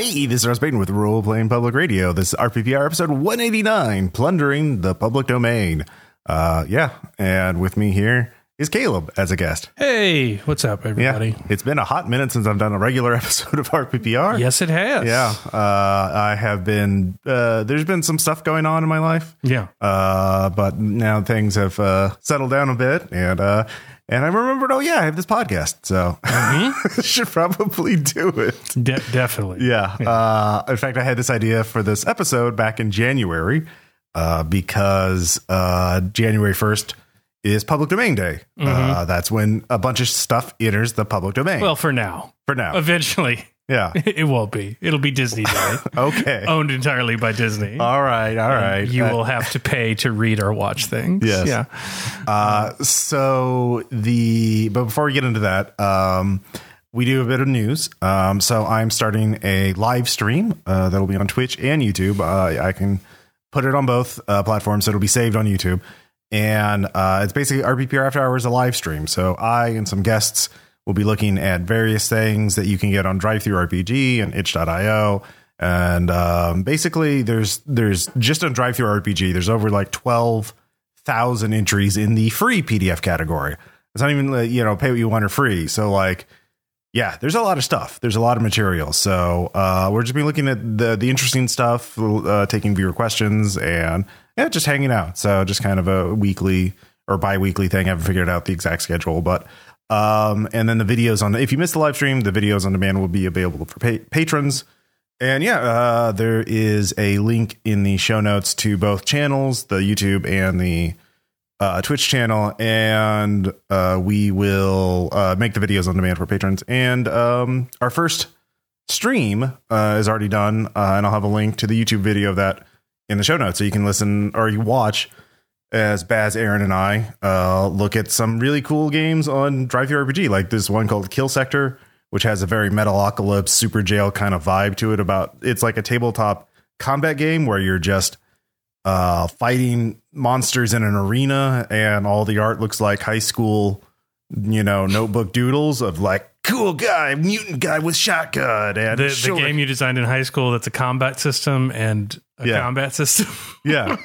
Hey, this is Ross Payton with Role Playing Public Radio. This is RPPR episode 189, Plundering the Public Domain. Uh, yeah, and with me here is Caleb as a guest. Hey, what's up, Yeah, everybody? it's been a hot minute since I've done a regular episode of RPPR. Yes, it has. Yeah, uh, I have been, uh, there's been some stuff going on in my life. Yeah. Uh, but now things have uh, settled down a bit, and uh, and I remembered, oh yeah, I have this podcast, so should probably do it. De- definitely. Yeah. Uh, in fact, I had this idea for this episode back in January uh, because uh, January first is Public Domain Day. Uh, that's when a bunch of stuff enters the public domain. Well, for now. for now, Eventually, yeah. it won't be. It'll be Disney Day, Okay. owned entirely by Disney. all right. All right. you Uh, will have to pay to read or watch things. Yes. Yeah. Uh, so the but before we get into that, um, we do a bit of news. Um, so I'm starting a live stream uh, that'll be on Twitch and YouTube. Uh, I can put it on both uh, platforms, so it'll be saved on YouTube. And uh, it's basically RPPR After Hours, a live stream. So I and some guests will be looking at various things that you can get on Drive RPG and itch.io. And um, basically, there's there's just on Drive RPG, there's over like twelve thousand entries in the free PDF category. It's not even you know pay what you want or free. So like, yeah, there's a lot of stuff. There's a lot of material. So uh, we're just be looking at the the interesting stuff, uh, taking viewer questions, and yeah, just hanging out. So just kind of a weekly or bi-weekly thing. I haven't figured out the exact schedule, but um, and then the videos on if you missed the live stream, the videos on demand will be available for pa- patrons. And yeah, uh, there is a link in the show notes to both channels, the YouTube and the uh, Twitch channel, and uh, we will uh, make the videos on demand for patrons. And um, our first stream uh, is already done, uh, and I'll have a link to the YouTube video of that in the show notes, so you can listen or you watch as Baz, Aaron, and I uh, look at some really cool games on DriveThruRPG, like this one called Kill Sector, which has a very Metalocalypse, Superjail kind of vibe to it. About it's like a tabletop combat game where you're just uh, fighting monsters in an arena, and all the art looks like high school, you know, notebook doodles of like cool guy, mutant guy with shotgun, and The, the game you designed in high school that's a combat system and a Yeah. combat system. Yeah.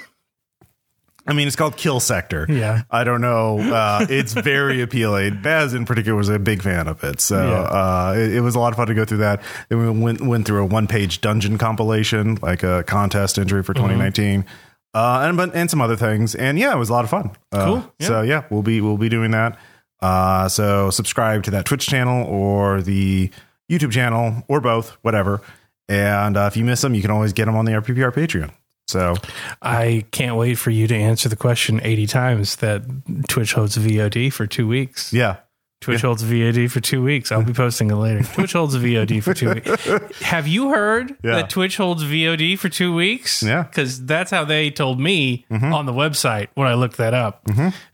I mean, it's called Kill Sector. Yeah. I don't know. Uh, it's very appealing. Baz, in particular, was a big fan of it. So Yeah. uh, it, it was a lot of fun to go through that. Then we went, went through a one page dungeon compilation, like a contest entry for 2019. Uh, and but and some other things, and yeah, it was a lot of fun. Uh, Cool. Yeah. So yeah, we'll be we'll be doing that. Uh, so subscribe to that Twitch channel or the YouTube channel or both, whatever. And uh, if you miss them, you can always get them on the RPPR Patreon. So I can't wait for you to answer the question 80 times that Twitch holds VOD for two weeks. yeah, Twitch holds VOD for two weeks. I'll be posting it later. Twitch holds VOD for two weeks. Have you heard Yeah. that Twitch holds VOD for two weeks? Yeah. Because that's how they told me on the website when I looked that up.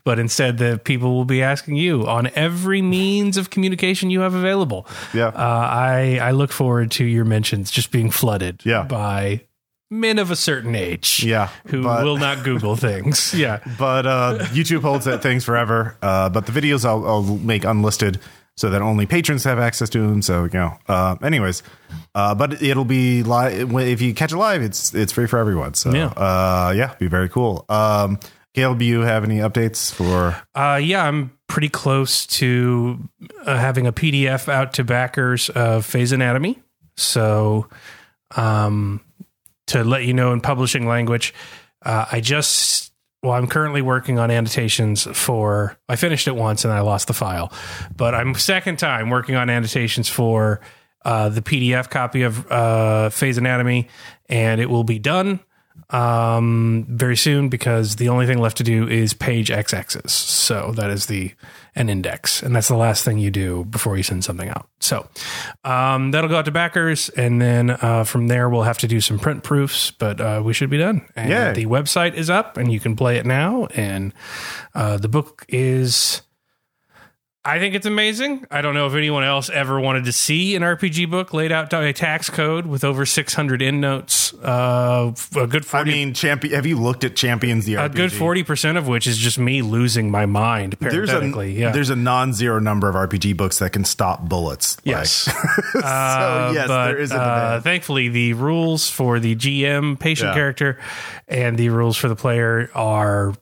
But instead, the people will be asking you on every means of communication you have available. Yeah. Uh, I, I look forward to your mentions just being flooded Yeah. by men of a certain age Yeah, who but- will not Google things. Yeah. but uh, YouTube holds that things forever. Uh, but the videos I'll, I'll make unlisted so that only patrons have access to them. So you know, uh, anyways, uh, but it'll be live if you catch it live. It's it's free for everyone. So Yeah. uh, yeah, be very cool. Um, Caleb, do you have any updates for? Uh, yeah, I'm pretty close to uh, having a PDF out to backers of Phase Anatomy. So, um, to let you know in publishing language, uh, I just, well, I'm currently working on annotations for, I finished it once and I lost the file, but I'm second time working on annotations for uh, the PDF copy of uh, Phase Anatomy, and it will be done um, very soon because the only thing left to do is page x-axis. So that is the an index, and that's the last thing you do before you send something out. So um, that'll go out to backers, and then uh, from there we'll have to do some print proofs, but uh, we should be done. And Yay. the website is up, and you can play it now. And uh, the book is I think it's amazing. I don't know if anyone else ever wanted to see an RPG book laid out by tax code with over 600 endnotes. Uh, a good 40, I mean, champion. Have you looked at Champions the RPG? a good 40% of which is just me losing my mind There's a yeah. there's a non-zero number of RPG books that can stop bullets. Like- Yes. so Uh, yes, but, there is a uh, thankfully, the rules for the GM patient Yeah. character and the rules for the player are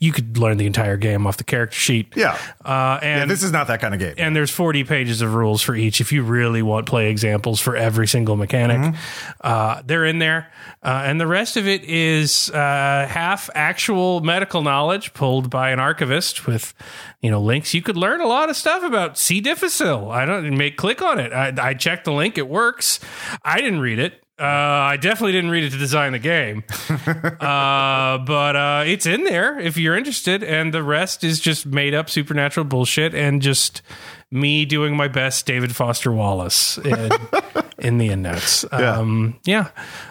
you could learn the entire game off the character sheet. yeah. Uh, and yeah, this is not that kind of game. and there's 40 pages of rules for each if you really want play examples for every single mechanic Mm-hmm. uh, they're in there uh, and the rest of it is uh, half actual medical knowledge pulled by an archivist with you know links you could learn a lot of stuff about c difficile i don't make click on it I, I checked the link it works i didn't read it uh, I definitely didn't read it to design the game, uh, but uh, it's in there if you're interested. And the rest is just made up supernatural bullshit and just me doing my best David Foster Wallace in, in the end notes. Yeah. Um, yeah.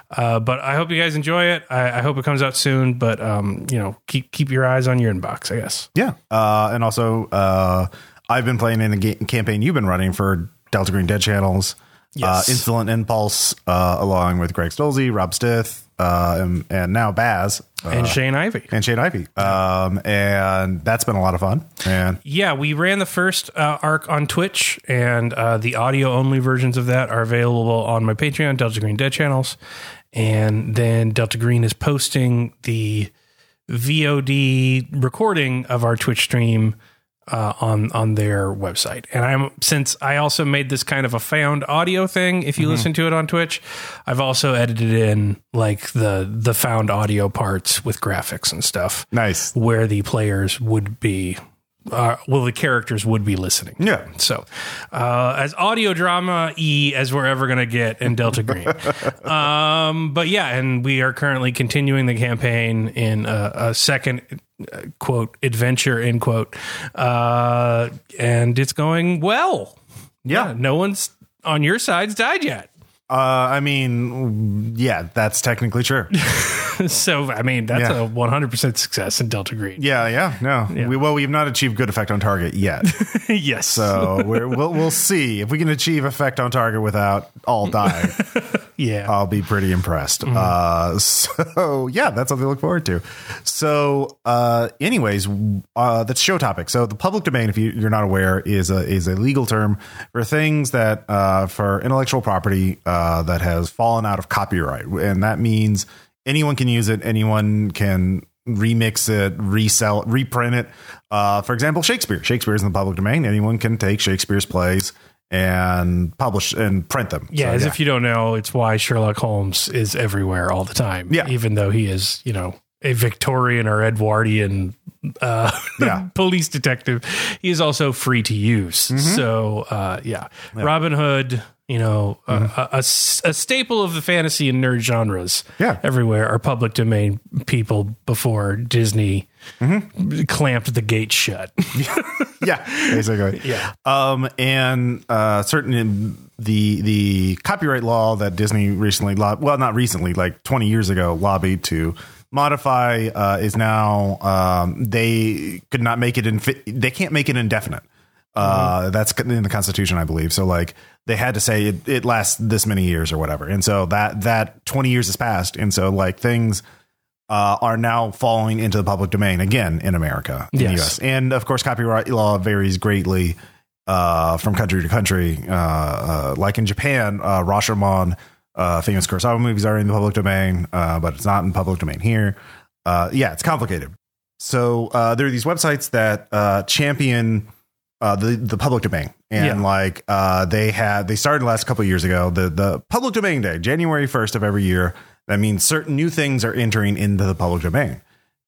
Uh, but I hope you guys enjoy it. I, I hope it comes out soon. But um, you know, keep keep your eyes on your inbox. I guess. Yeah. Uh, and also, uh, I've been playing in the ga- campaign you've been running for Delta Green Dead channels. Yes. Uh, Insolent Impulse, uh, along with Greg Stolze, Rob Stith, uh, and, and now Baz uh, And Shane Ivey and Shane Ivey. Um, and that's been a lot of fun. And Yeah, we ran the first uh, arc on Twitch, and uh, the audio only versions of that are available on my Patreon, Delta Green Dead channels. And then Delta Green is posting the VOD recording of our Twitch stream uh, on on their website. And I'm since I also made this kind of a found audio thing. If you listen to it on Twitch, I've also edited in like the the found audio parts with graphics and stuff nice. where the players would be uh, well the characters would be listening Yeah. so uh, as audio drama e as we're ever going to get in delta green um, but yeah and we are currently continuing the campaign in a, a second quote adventure end quote uh, and it's going well Yeah. no one's on your side's died yet Uh, I mean, yeah, that's technically true. so i mean that's Yeah. a 100% success in delta green Yeah, yeah, no. We, well, we've not achieved good effect on target yet. yes So we're, we'll we'll see if we can achieve effect on target without all dying. yeah I'll be pretty impressed. Uh, so yeah, that's something to look forward to. So, uh, anyways, uh, that's show topic. So the public domain, if you, you're not aware, is a is a legal term for things that uh, for intellectual property uh, that has fallen out of copyright, and that means anyone can use it. Anyone can remix it, resell, it, reprint it. Uh, for example, Shakespeare. Shakespeare is in the public domain. Anyone can take Shakespeare's plays and publish and print them. Yeah, So, as if you don't know, it's why Sherlock Holmes is everywhere all the time. Yeah. Even though he is, you know, a Victorian or Edwardian uh, Yeah. police detective, he is also free to use. Mm-hmm. So, uh, yeah. Robin Hood, you know, a a staple of the fantasy and nerd genres Mm-hmm. Yeah. everywhere are public domain people before Disney Mm-hmm. clamped the gate shut. yeah, basically. Yeah. Um, and uh, certain the the copyright law that Disney recently, lob- well, not recently, like twenty years ago, lobbied to modify uh, is now um, they could not make it in. They can't make it indefinite. Uh, that's in the Constitution, I believe. So, like, they had to say it, it lasts this many years or whatever, and so that that twenty years has passed, and so like things uh, are now falling into the public domain again in America, in Yes. the US. And of course, copyright law varies greatly uh, from country to country. Uh, uh, like in Japan, uh, Rashomon, uh, famous Kurosawa movies are in the public domain, uh, but it's not in public domain here. Uh, yeah, it's complicated. So uh, there are these websites that uh, champion uh, the the public domain, and Yeah. like uh, they had they started the last couple of years ago. The the public domain day, January first of every year. That means certain new things are entering into the public domain.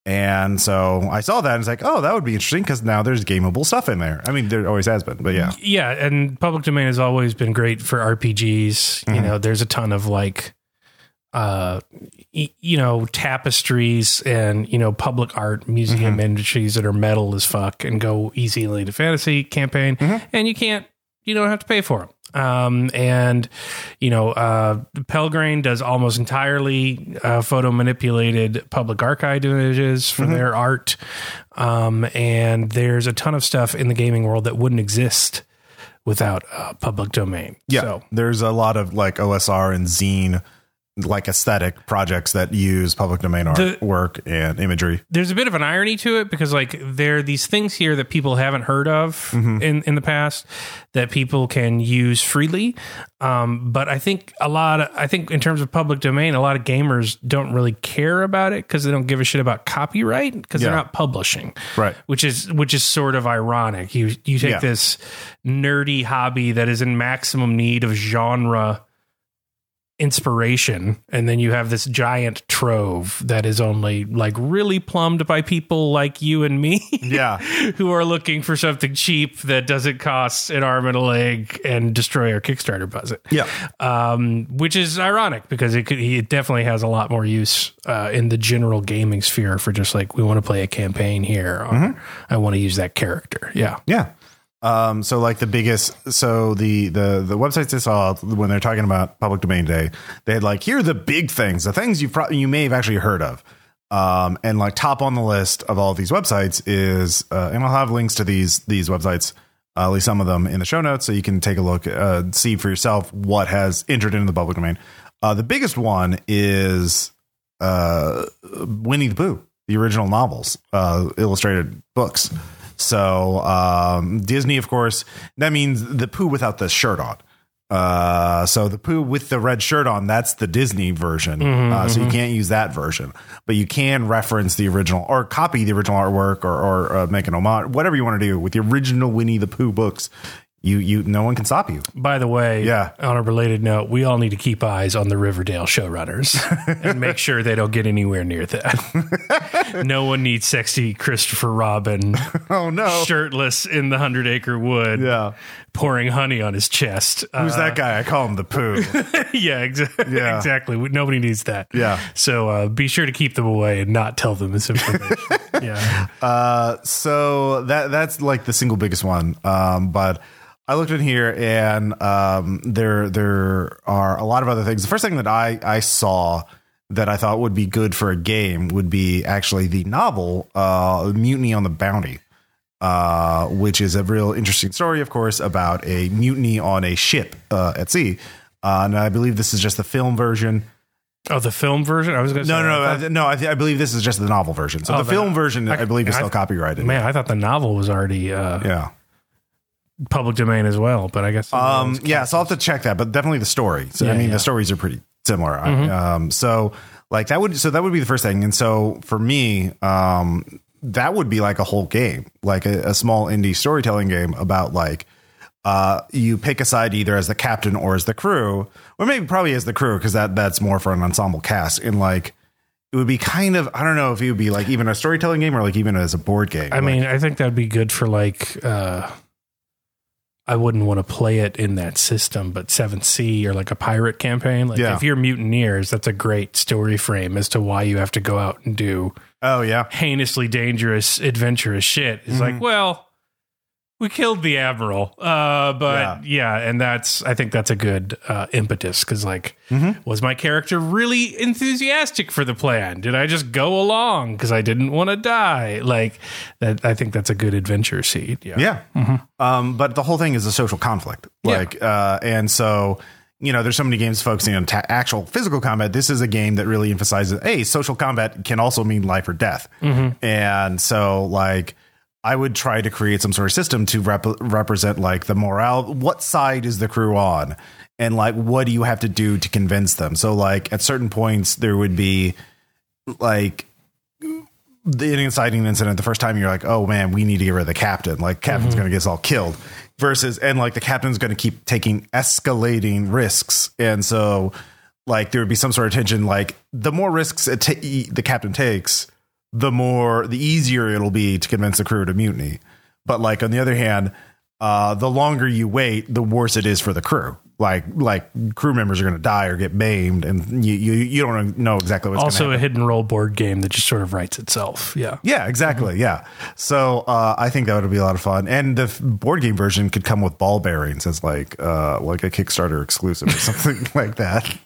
And so I saw that and it's like, oh, that would be interesting because now there's gameable stuff in there. I mean, there always has been, but yeah. yeah, and public domain has always been great for RPGs. Mm-hmm. You know, there's a ton of like uh you know tapestries and you know public art museum Mm-hmm. industries that are metal as fuck and go easily to fantasy campaign Mm-hmm. and you can't you don't have to pay for them. Um, and you know, uh, Pelgrane does almost entirely uh, photo manipulated public archive images for their art. Um, and there's a ton of stuff in the gaming world that wouldn't exist without uh, public domain. Yeah, So, there's a lot of like OSR and zine like aesthetic projects that use public domain The- artwork and imagery. there's a bit of an irony to it because like there are these things here that people haven't heard of in in the past that people can use freely um, but i think a lot of, i think in terms of public domain a lot of gamers don't really care about it because they don't give a shit about copyright because Yeah. they're not publishing Right. which is which is sort of ironic you you take Yeah. this nerdy hobby that is in maximum need of genre inspiration and then you have this giant trove that is only like really plumbed by people like you and me Yeah. who are looking for something cheap that doesn't cost an arm and a leg and destroy our kickstarter budget Yeah. um, which is ironic because it could it definitely has a lot more use uh, in the general gaming sphere for just like we want to play a campaign here or I want to use that character yeah Yeah. Um, so like the biggest, so the, the, the websites I saw when they're talking about public domain day, they had like, here are the big things, the things you probably, you may have actually heard of. Um, and like top on the list of all of these websites is, uh, and I'll have links to these, these websites, uh, at least some of them in the show notes. So you can take a look, uh, see for yourself what has entered into the public domain. Uh, the biggest one is, uh, Winnie the Pooh, the original novels, uh, illustrated books. So um, Disney, of course, that means the Pooh without the shirt on. Uh, so the Pooh with the red shirt on, that's the Disney version. uh, so you can't use that version, but you can reference the original or copy the original artwork or, or uh, make an homage, whatever you want to do with the original Winnie the Pooh books. You, you, no one can stop you. By the way, Yeah. on a related note, we all need to keep eyes on the Riverdale showrunners and make sure they don't get anywhere near that. no one needs sexy Christopher Robin Oh no. shirtless in the Hundred Acre Wood, Yeah. pouring honey on his chest. Who's that guy? I call him the Pooh. yeah, exa- Yeah. exactly. Nobody needs that. Yeah. So uh, be sure to keep them away and not tell them this information. yeah. Uh, so that that's like the single biggest one. Um, but I looked in here and um, there there are a lot of other things. The first thing that I I saw that I thought would be good for a game would be actually the novel uh, Mutiny on the Bounty. Uh, which is a real interesting story, of course, about a mutiny on a ship uh, at sea. Uh, and I believe this is just the film version. Oh, the film version? I was going to No, say. no, no, no. I, th- I believe this is just the novel version. So Oh, the the- film version, I, I- believe, is I- still copyrighted. Man, I thought the novel was already uh, yeah. Public domain as well, but I guess. Um, yeah, so I'll have to check that, but definitely the story. So I mean, yeah. the stories are pretty similar. I- Um, so like that would so that would be the first thing. And so for me, um, that would be like a whole game, like a, a small indie storytelling game about like uh, you pick a side either as the captain or as the crew, or maybe probably as the crew because that that's more for an ensemble cast. And like it would be kind of I don't know if it would be like even a storytelling game or like even as a board game. I mean, I think that'd be good for like. Uh, I wouldn't want to play it in that system, but 7th Sea or like a pirate campaign. Like Yeah. if you're mutineers, that's a great story frame as to why you have to go out and do oh yeah, heinously dangerous, adventurous shit. It's Mm-hmm. like, well, we killed the admiral, uh, but yeah. and that's I think that's a good uh, impetus because like, Mm-hmm. was my character really enthusiastic for the plan? Did I just go along because I didn't want to die? Like that, I think that's a good adventure seed. Yeah, Yeah. Um, but the whole thing is a social conflict. Yeah. Like, uh, and so, you know, there's so many games focusing on ta- actual physical combat. This is a game that really emphasizes, hey, social combat can also mean life or death. And so, like, I would try to create some sort of system to rep- represent like the morale. What side is the crew on? And like, what do you have to do to convince them? So, like, at certain points, there would be like the inciting incident the first time you're like oh man we need to get rid of the captain like captain's Mm-hmm. going to get us all killed versus and like the captain's going to keep taking escalating risks and so like there would be some sort of tension like the more risks it ta- the captain takes the more the easier it'll be to convince the crew to mutiny but like on the other hand uh the longer you wait the worse it is for the crew like like crew members are going to die or get maimed, and you you, you don't know exactly what's Also, a hidden role board game that just sort of writes itself. Yeah. yeah, exactly. Yeah. So uh, I think that would be a lot of fun, and the board game version could come with ball bearings as like uh, like a Kickstarter exclusive or something like that.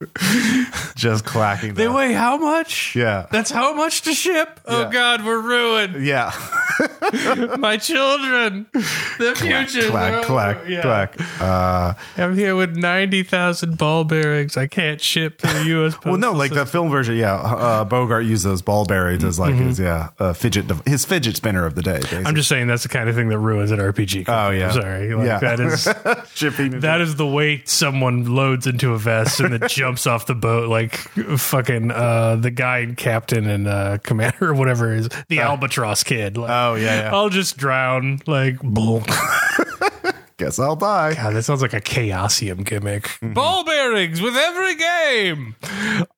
Just clacking. They them. weigh how much? Yeah. That's how much to ship? Oh, Yeah. God, we're ruined. Yeah. My children. The future. clack, clack, Yeah. clack. Uh, I'm here with 90,000 ball bearings. I can't ship to the U.S. Well, no, like the film version, yeah. Uh, Bogart used those ball bearings as like his yeah uh, fidget his fidget spinner of the day. Basically. Mm-hmm. I'm just saying that's the kind of thing that ruins an RPG. Oh, yeah. I'm sorry. Like, Yeah. That is shipping. that is the weight someone loads into a vest and then jumps off the boat like fucking uh, the guy Captain and uh, Commander or whatever is the albatross kid. Like, oh yeah, yeah. I'll just drown. Like, boom. Guess I'll die. God, that sounds like a Chaosium gimmick. Mm-hmm. Ball bearings with every game.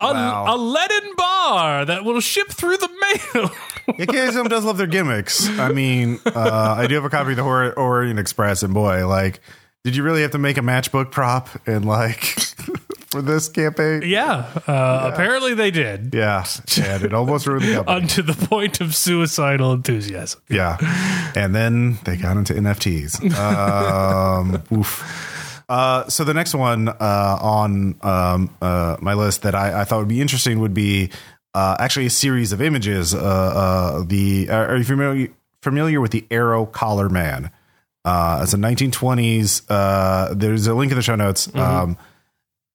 A, Wow. a leaden bar that will ship through the mail. Yeah, KSM does love their gimmicks. I mean, uh, I do have a copy of the Hor- Orient Express, and boy, like, did you really have to make a matchbook prop and like for this campaign? yeah, uh, apparently they did. Yeah, and it almost ruined the company. Unto the point of suicidal enthusiasm. Yeah, and then they got into NFTs. Um, oof. Uh, so the next one uh, on um, uh, my list that I, I thought would be interesting would be uh, actually a series of images. Uh, uh, the are you familiar familiar with the Arrow Collar Man? Uh, it's a 1920s. Uh, there's a link in the show notes. Um,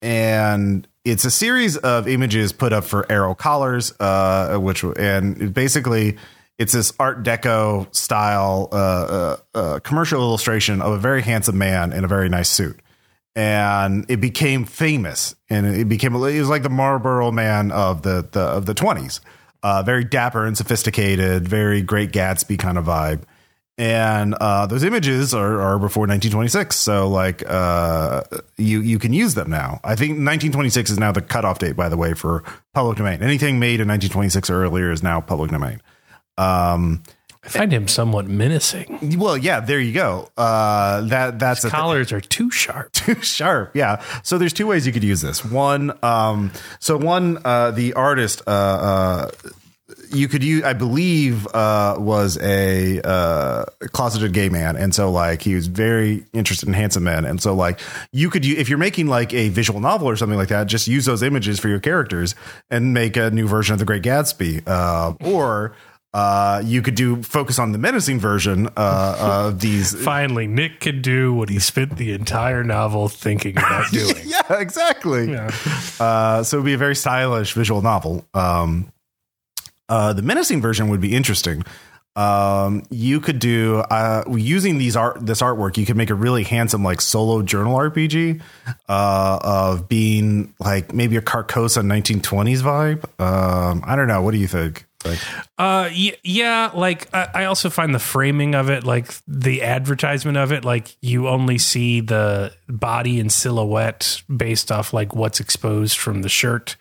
and it's a series of images put up for arrow collars, uh, which and basically it's this Art Deco style uh, uh, uh, commercial illustration of a very handsome man in a very nice suit, and it became famous, and it became it was like the Marlboro Man of the, the of the twenties, uh, very dapper and sophisticated, very Great Gatsby kind of vibe and uh, those images are, are before 1926 so like uh, you you can use them now i think 1926 is now the cutoff date by the way for public domain anything made in 1926 or earlier is now public domain um, I find him somewhat menacing. well yeah there you go uh, that that's a Collars are too sharp. too sharp. Yeah. So there's two ways you could use this. One, um, so one, uh, the artist, uh, uh, you could use, I believe, uh, was a uh, closeted gay man, and so like he was very interested in handsome men, and so like you could, if you're making like a visual novel or something like that, just use those images for your characters and make a new version of The Great Gatsby, uh, or. Uh, you could do focus on the menacing version uh, of these Finally, Nick can do what he spent the entire novel thinking about doing. yeah, exactly. Yeah. Uh, so it'd be a very stylish visual novel. Um, uh, the menacing version would be interesting. Um, you could do uh, using these art this artwork. You could make a really handsome like solo journal RPG uh, of being like maybe a Carcosa 1920s vibe. Um, I don't know. What do you think? Uh, yeah, like I, I also find the framing of it, like the advertisement of it, like you only see the body and silhouette based off like what's exposed from the shirt,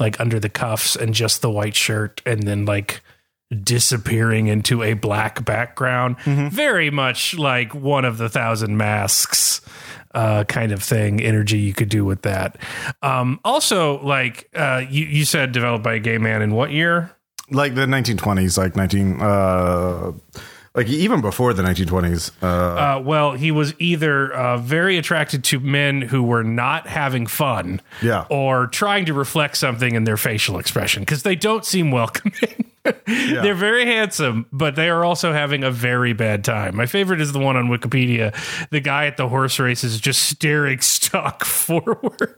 like under the cuffs and just the white shirt, and then like disappearing into a black background. Very much like one of the thousand masks. Uh, kind of thing, energy you could do with that. Um, also, like uh, you, you said, developed by a gay man in what year? Like the 1920s, like 19, uh, like even before the 1920s. Uh, Uh, well, he was either uh, very attracted to men who were not having fun, Yeah. or trying to reflect something in their facial expression because they don't seem welcoming. They're very handsome, but they are also having a very bad time. My favorite is the one on Wikipedia. The guy at the horse race is just staring stock forward.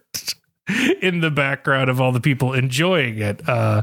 In the background of all the people enjoying it, uh,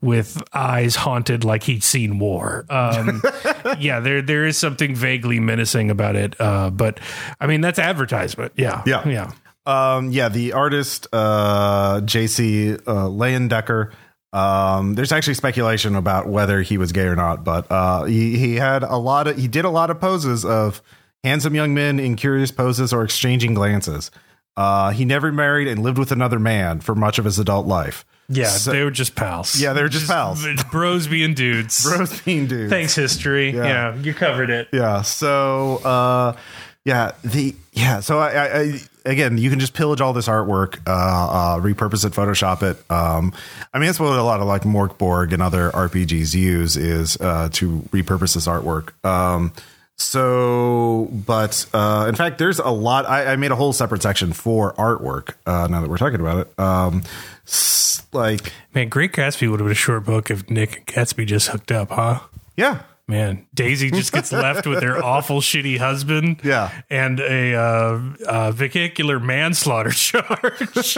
with eyes haunted like he'd seen war. Um, yeah, there there is something vaguely menacing about it. Uh, but I mean, that's advertisement. Yeah, Yeah. yeah. Um, yeah, the artist uh, J.C. Uh, Leyendecker. Um, there's actually speculation about whether he was gay or not, but uh, he he had a lot of he did a lot of poses of handsome young men in curious poses or exchanging glances. Uh, he never married and lived with another man for much of his adult life. Yeah, So- they were just pals. Yeah, they were just pals. Bros being dudes. Bros being dudes. Thanks, history. Yeah. Yeah. you covered it. Yeah. So, uh, yeah, the yeah. So I, I, I again, you can just pillage all this artwork, uh, uh, repurpose it, Photoshop it. Um, I mean, that's what a lot of like Mörk Borg and other RPGs use is uh, to repurpose this artwork. Um, so, but uh, in fact, there's a lot. I, I made a whole separate section for artwork. Uh, now that we're talking about it, um, s- like, Man, Great Gatsby would have been a short book if Nick and Gatsby just hooked up, huh? yeah, Man, Daisy just gets left with her awful, shitty husband. Yeah. And a uh, uh, vehicular manslaughter charge.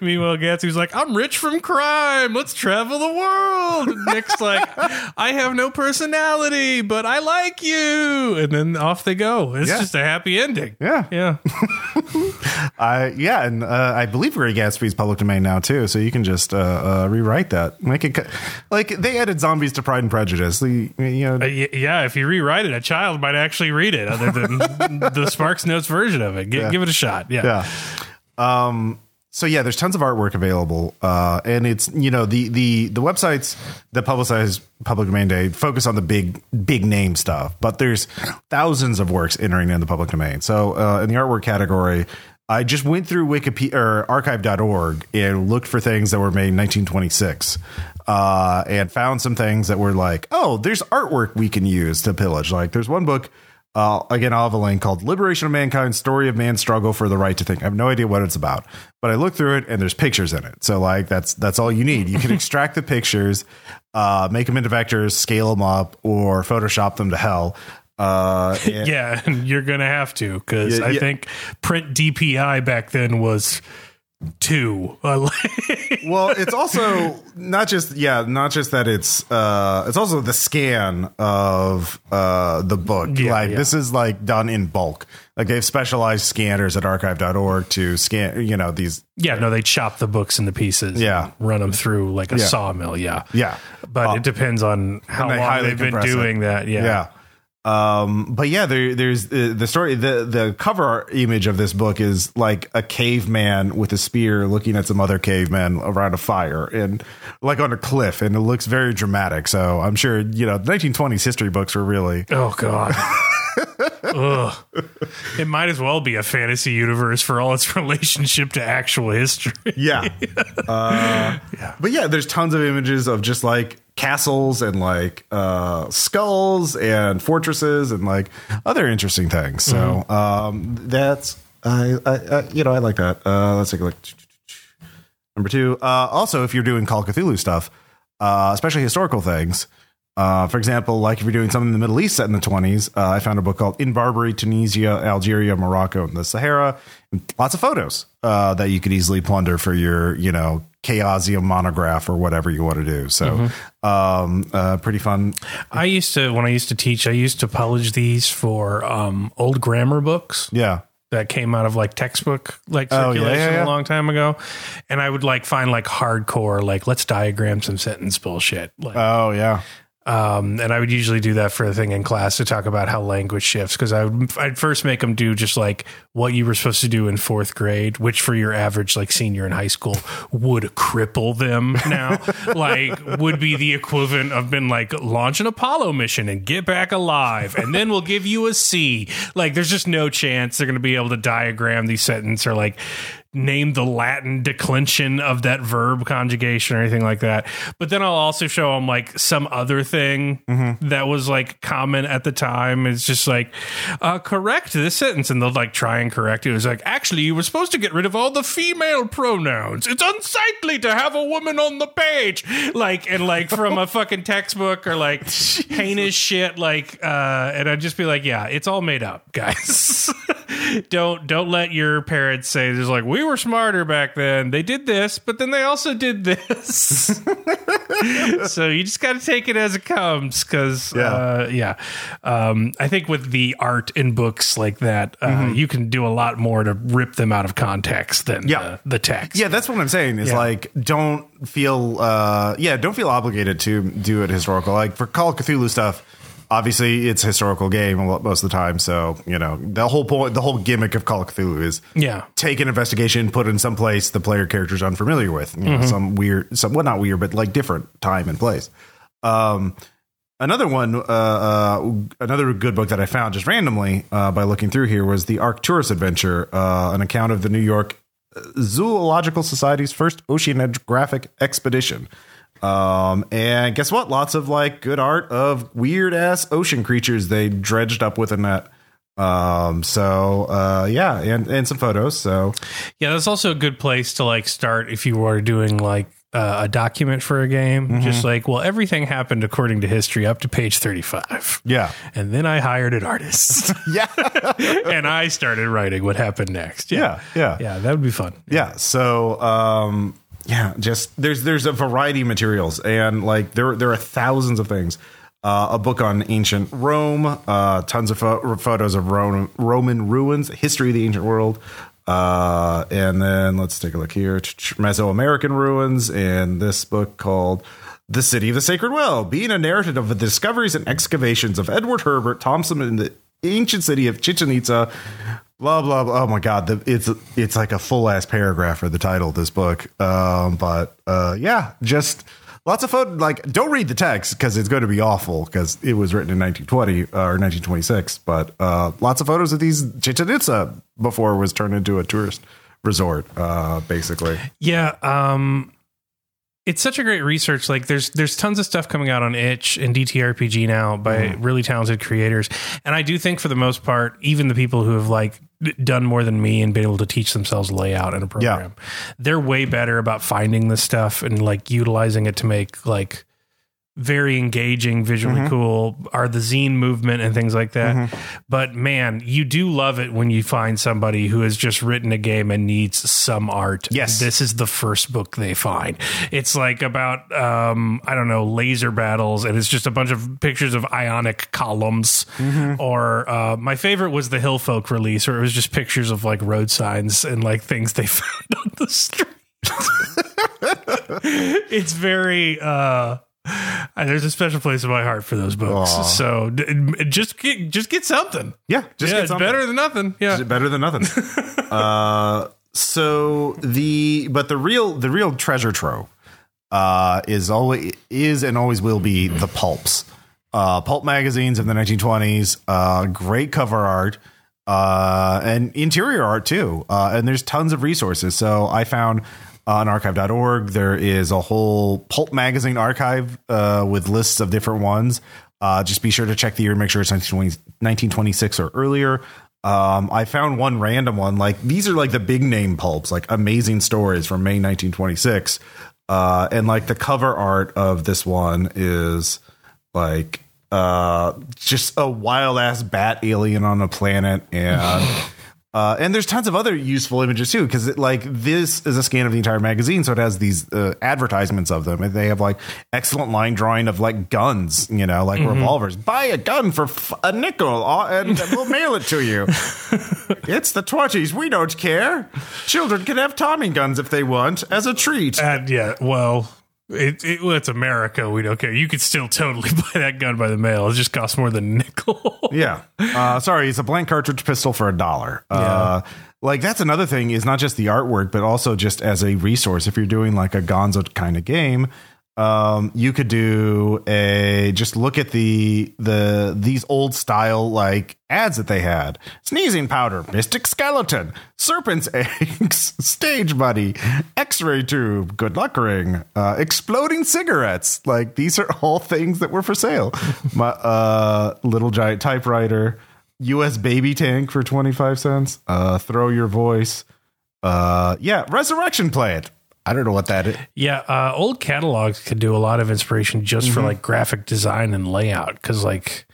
Meanwhile, Gatsby's like, I'm rich from crime. Let's travel the world. And Nick's like, I have no personality, but I like you. And then off they go. It's Yeah. just a happy ending. yeah, Yeah. I yeah, and uh, I believe Great Gatsby's public domain now too, so you can just uh, uh, rewrite that, make it like they added zombies to Pride and Prejudice. The you know, Uh, yeah, if you rewrite it, a child might actually read it other than the Sparks Notes version of it. Gi- Give it a shot. Yeah. yeah. Um. So yeah, there's tons of artwork available, uh, and it's you know the the the websites that publicize public domain day focus on the big big name stuff, but there's thousands of works entering in the public domain. So uh, in the artwork category. I just went through Wikipedia or archive.org and looked for things that were made in 1926 uh, and found some things that were like, oh, there's artwork we can use to pillage. Like there's one book uh, again, I'll have a link called Liberation of Mankind Story of Man's Struggle for the Right to Think. I have no idea what it's about, but I looked through it and there's pictures in it. So, like, that's that's all you need. You can extract the pictures, uh, make them into vectors, scale them up, or Photoshop them to hell. Uh, and- Yeah, and you're gonna have to because Yeah, I yeah. think print DPI back then was two. Well, it's also not just yeah, not just that it's uh it's also the scan of uh the book. Yeah, like this is like done in bulk. Like they have specialized scanners at archive.org to scan, you know, these yeah, no, they chop the books into pieces. Yeah. run them through like a sawmill. Yeah, yeah. but it depends on how they long they've been compress it. doing that. Yeah, yeah. Um, but yeah, there, there's uh, the story. The the cover image of this book is like a caveman with a spear looking at some other cavemen around a fire and like on a cliff, and it looks very dramatic. So I'm sure you know 1920s history books were really Oh god. Ugh. It might as well be a fantasy universe for all its relationship to actual history. yeah. uh, But yeah, there's tons of images of just like castles and like uh, skulls and fortresses and like other interesting things. So um, that's I, I, I you know I like that. Uh, let's take a look. Number two. Uh, also, if you're doing Call Cthulhu stuff, uh, especially historical things. Uh, for example, like if you're doing something in the Middle East set in the 20s, uh, I found a book called In Barbary, Tunisia, Algeria, Morocco, and the Sahara. And lots of photos uh, that you could easily plunder for your, you know, Chaosium monograph or whatever you want to do. So, um, uh, pretty fun. I used to when I used to teach, I used to publish these for um, old grammar books. Yeah. that came out of like textbook like Oh, yeah, circulation yeah, yeah. a long time ago and i would like find like hardcore like let's diagram some sentence bullshit like Oh, yeah. Um and i would usually do that for a thing in class to talk about how language shifts because i would i'd first make them do just like what you were supposed to do in fourth grade which for your average like senior in high school would cripple them now. Like would be the equivalent of been like launch an apollo mission and get back alive and then we'll give you a c. Like there's just no chance they're going to be able to diagram these sentences or like name the Latin declension of that verb conjugation or anything like that. But then I'll also show them like some other thing that was like common at the time. It's just like, uh, correct this sentence. And they'll like try and correct it. It was like, actually, you were supposed to get rid of all the female pronouns. It's unsightly to have a woman on the page. Like, and like from a fucking textbook or like heinous shit. Like, uh, and I'd just be like, yeah, it's all made up, guys. don't don't let your parents say there's like we were smarter back then. They did this, but then they also did this. so you just got to take it as it comes because Yeah. uh, yeah. Um, I think with the art in books like that, uh, you can do a lot more to rip them out of context than Yeah. the, the text. Yeah, that's what I'm saying. Is Yeah. like don't feel uh yeah, don't feel obligated to do it historical. Like for Call of Cthulhu stuff, obviously it's a historical game most of the time. So, you know, the whole point the whole gimmick of Call of Cthulhu is Yeah. take an investigation, put it in some place the player character's unfamiliar with. You know, some weird some well not weird, but like different time and place. Um Another one, uh, uh, another good book that I found just randomly uh, by looking through here was the Arcturus Adventure, uh, an account of the New York Zoological Society's first oceanographic expedition. Um, and guess what? Lots of like good art of weird ass ocean creatures they dredged up with a net. Um, so uh, yeah, and and some photos. So Yeah, that's also a good place to like start if you were doing like uh, a document for a game. Just like, well, everything happened according to history up to page 35. yeah, And then I hired an artist yeah, and I started writing what happened next. yeah, yeah. Yeah, that would be fun. yeah so um yeah just there's there's a variety of materials and like there there are thousands of things. Uh, a book on ancient Rome, uh, tons of pho- photos of Roman, Roman ruins, history of the ancient world, uh, and then let's take a look here: Mesoamerican ruins, and this book called "The City of the Sacred Well," being a narrative of the discoveries and excavations of Edward Herbert Thompson in the ancient city of Chichen Itza blah blah blah. Oh my god, the, it's it's like a full ass paragraph for the title of this book. Um, but uh, yeah, just lots of photo. Like, don't read the text because it's going to be awful because it was written in 1920 uh, or 1926. But uh, lots of photos of these Chichen Itza before it was turned into a tourist resort, uh, basically. Yeah, um it's such a great research. Like there's there's tons of stuff coming out on itch and DTRPG now by really talented creators. And I do think for the most part, even the people who have like done more than me and been able to teach themselves layout in a program, they're way better about finding this stuff and like utilizing it to make like very engaging, visually cool, are the zine movement and things like that. But man, you do love it when you find somebody who has just written a game and needs some art. Yes. This is the first book they find. It's like about um, I don't know, laser battles, and it's just a bunch of pictures of ionic columns. Or uh, my favorite was the Hill Folk release, where it was just pictures of like road signs and like things they found on the street. it's very uh, there's a special place in my heart for those books. Aw. So just get just get something. Yeah, just yeah, get it's something. better than nothing. Yeah. better than nothing. uh, so the but the real the real treasure trove uh, is always is and always will be the pulps. Uh, pulp magazines of the 1920s, uh, great cover art, uh, and interior art too. Uh, and there's tons of resources. So I found on archive.org there is a whole pulp magazine archive uh, with lists of different ones. Uh, just be sure to check the year, make sure it's 1920, 1926 or earlier. Um, I found one random one. Like these are like the big name pulps, like amazing stories from May 1926. Uh, and like the cover art of this one is like uh just a wild ass bat alien on a planet and uh and there's tons of other useful images too because like this is a scan of the entire magazine so it has these uh, advertisements of them. And they have like excellent line drawing of like guns you know like revolvers. Buy a gun for f- a nickel uh, and we'll mail it to you. It's the 20s we don't care. Children can have tommy guns if they want as a treat. And yeah, well, it, it well, it's America. We don't care. You could still totally buy that gun by the mail. It just costs more than a nickel. Yeah. Uh, sorry, it's a blank cartridge pistol for a dollar. Uh, like that's another thing is not just the artwork, but also just as a resource. If you're doing like a Gonzo kind of game, um, you could do a just look at the the these old style like ads that they had: sneezing powder, mystic skeleton, serpent's eggs, stage buddy, X-ray tube, good luck ring, uh, exploding cigarettes. Like these are all things that were for sale. My uh, little giant typewriter, U.S. baby tank for twenty five cents. Uh, throw your voice. Uh, yeah, resurrection plant. I don't know what that is. Yeah, uh, old catalogs could do a lot of inspiration just for like graphic design and layout. Because like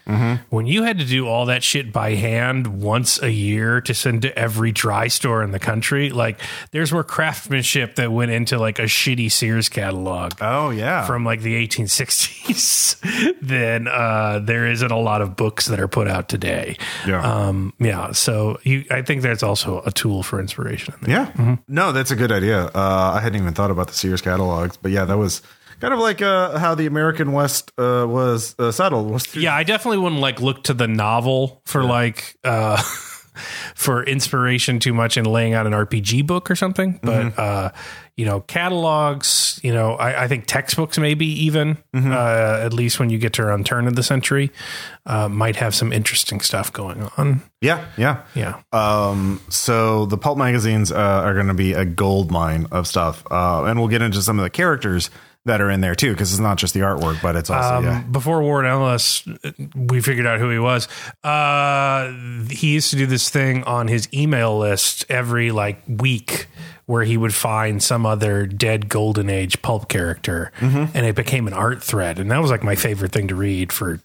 when you had to do all that shit by hand once a year to send to every dry store in the country, like there's more craftsmanship that went into like a shitty Sears catalog. Oh yeah, From like the 1860s, than uh, there isn't a lot of books that are put out today. Yeah. um, yeah. So you, I think that's also a tool for inspiration. In there. Yeah. No, that's a good idea. Uh, I hadn't even thought about the Sears catalogs, but yeah, that was kind of like uh, how the American West uh, was uh, settled. Was through- Yeah, I definitely wouldn't like look to the novel for like uh for inspiration too much in laying out an RPG book or something. But uh you know, catalogs, you know, I, I think textbooks, maybe even, Mm-hmm. uh, at least when you get to around turn of the century, uh, might have some interesting stuff going on. Yeah, yeah. Yeah. Um, so the pulp magazines uh, are going to be a gold mine of stuff, uh, and we'll get into some of the characters that are in there too, because it's not just the artwork, but it's also Um, yeah. Before Warren Ellis, we figured out who he was. Uh, he used to do this thing on his email list every like week where he would find some other dead golden age pulp character Mm-hmm. and it became an art thread. And that was like my favorite thing to read for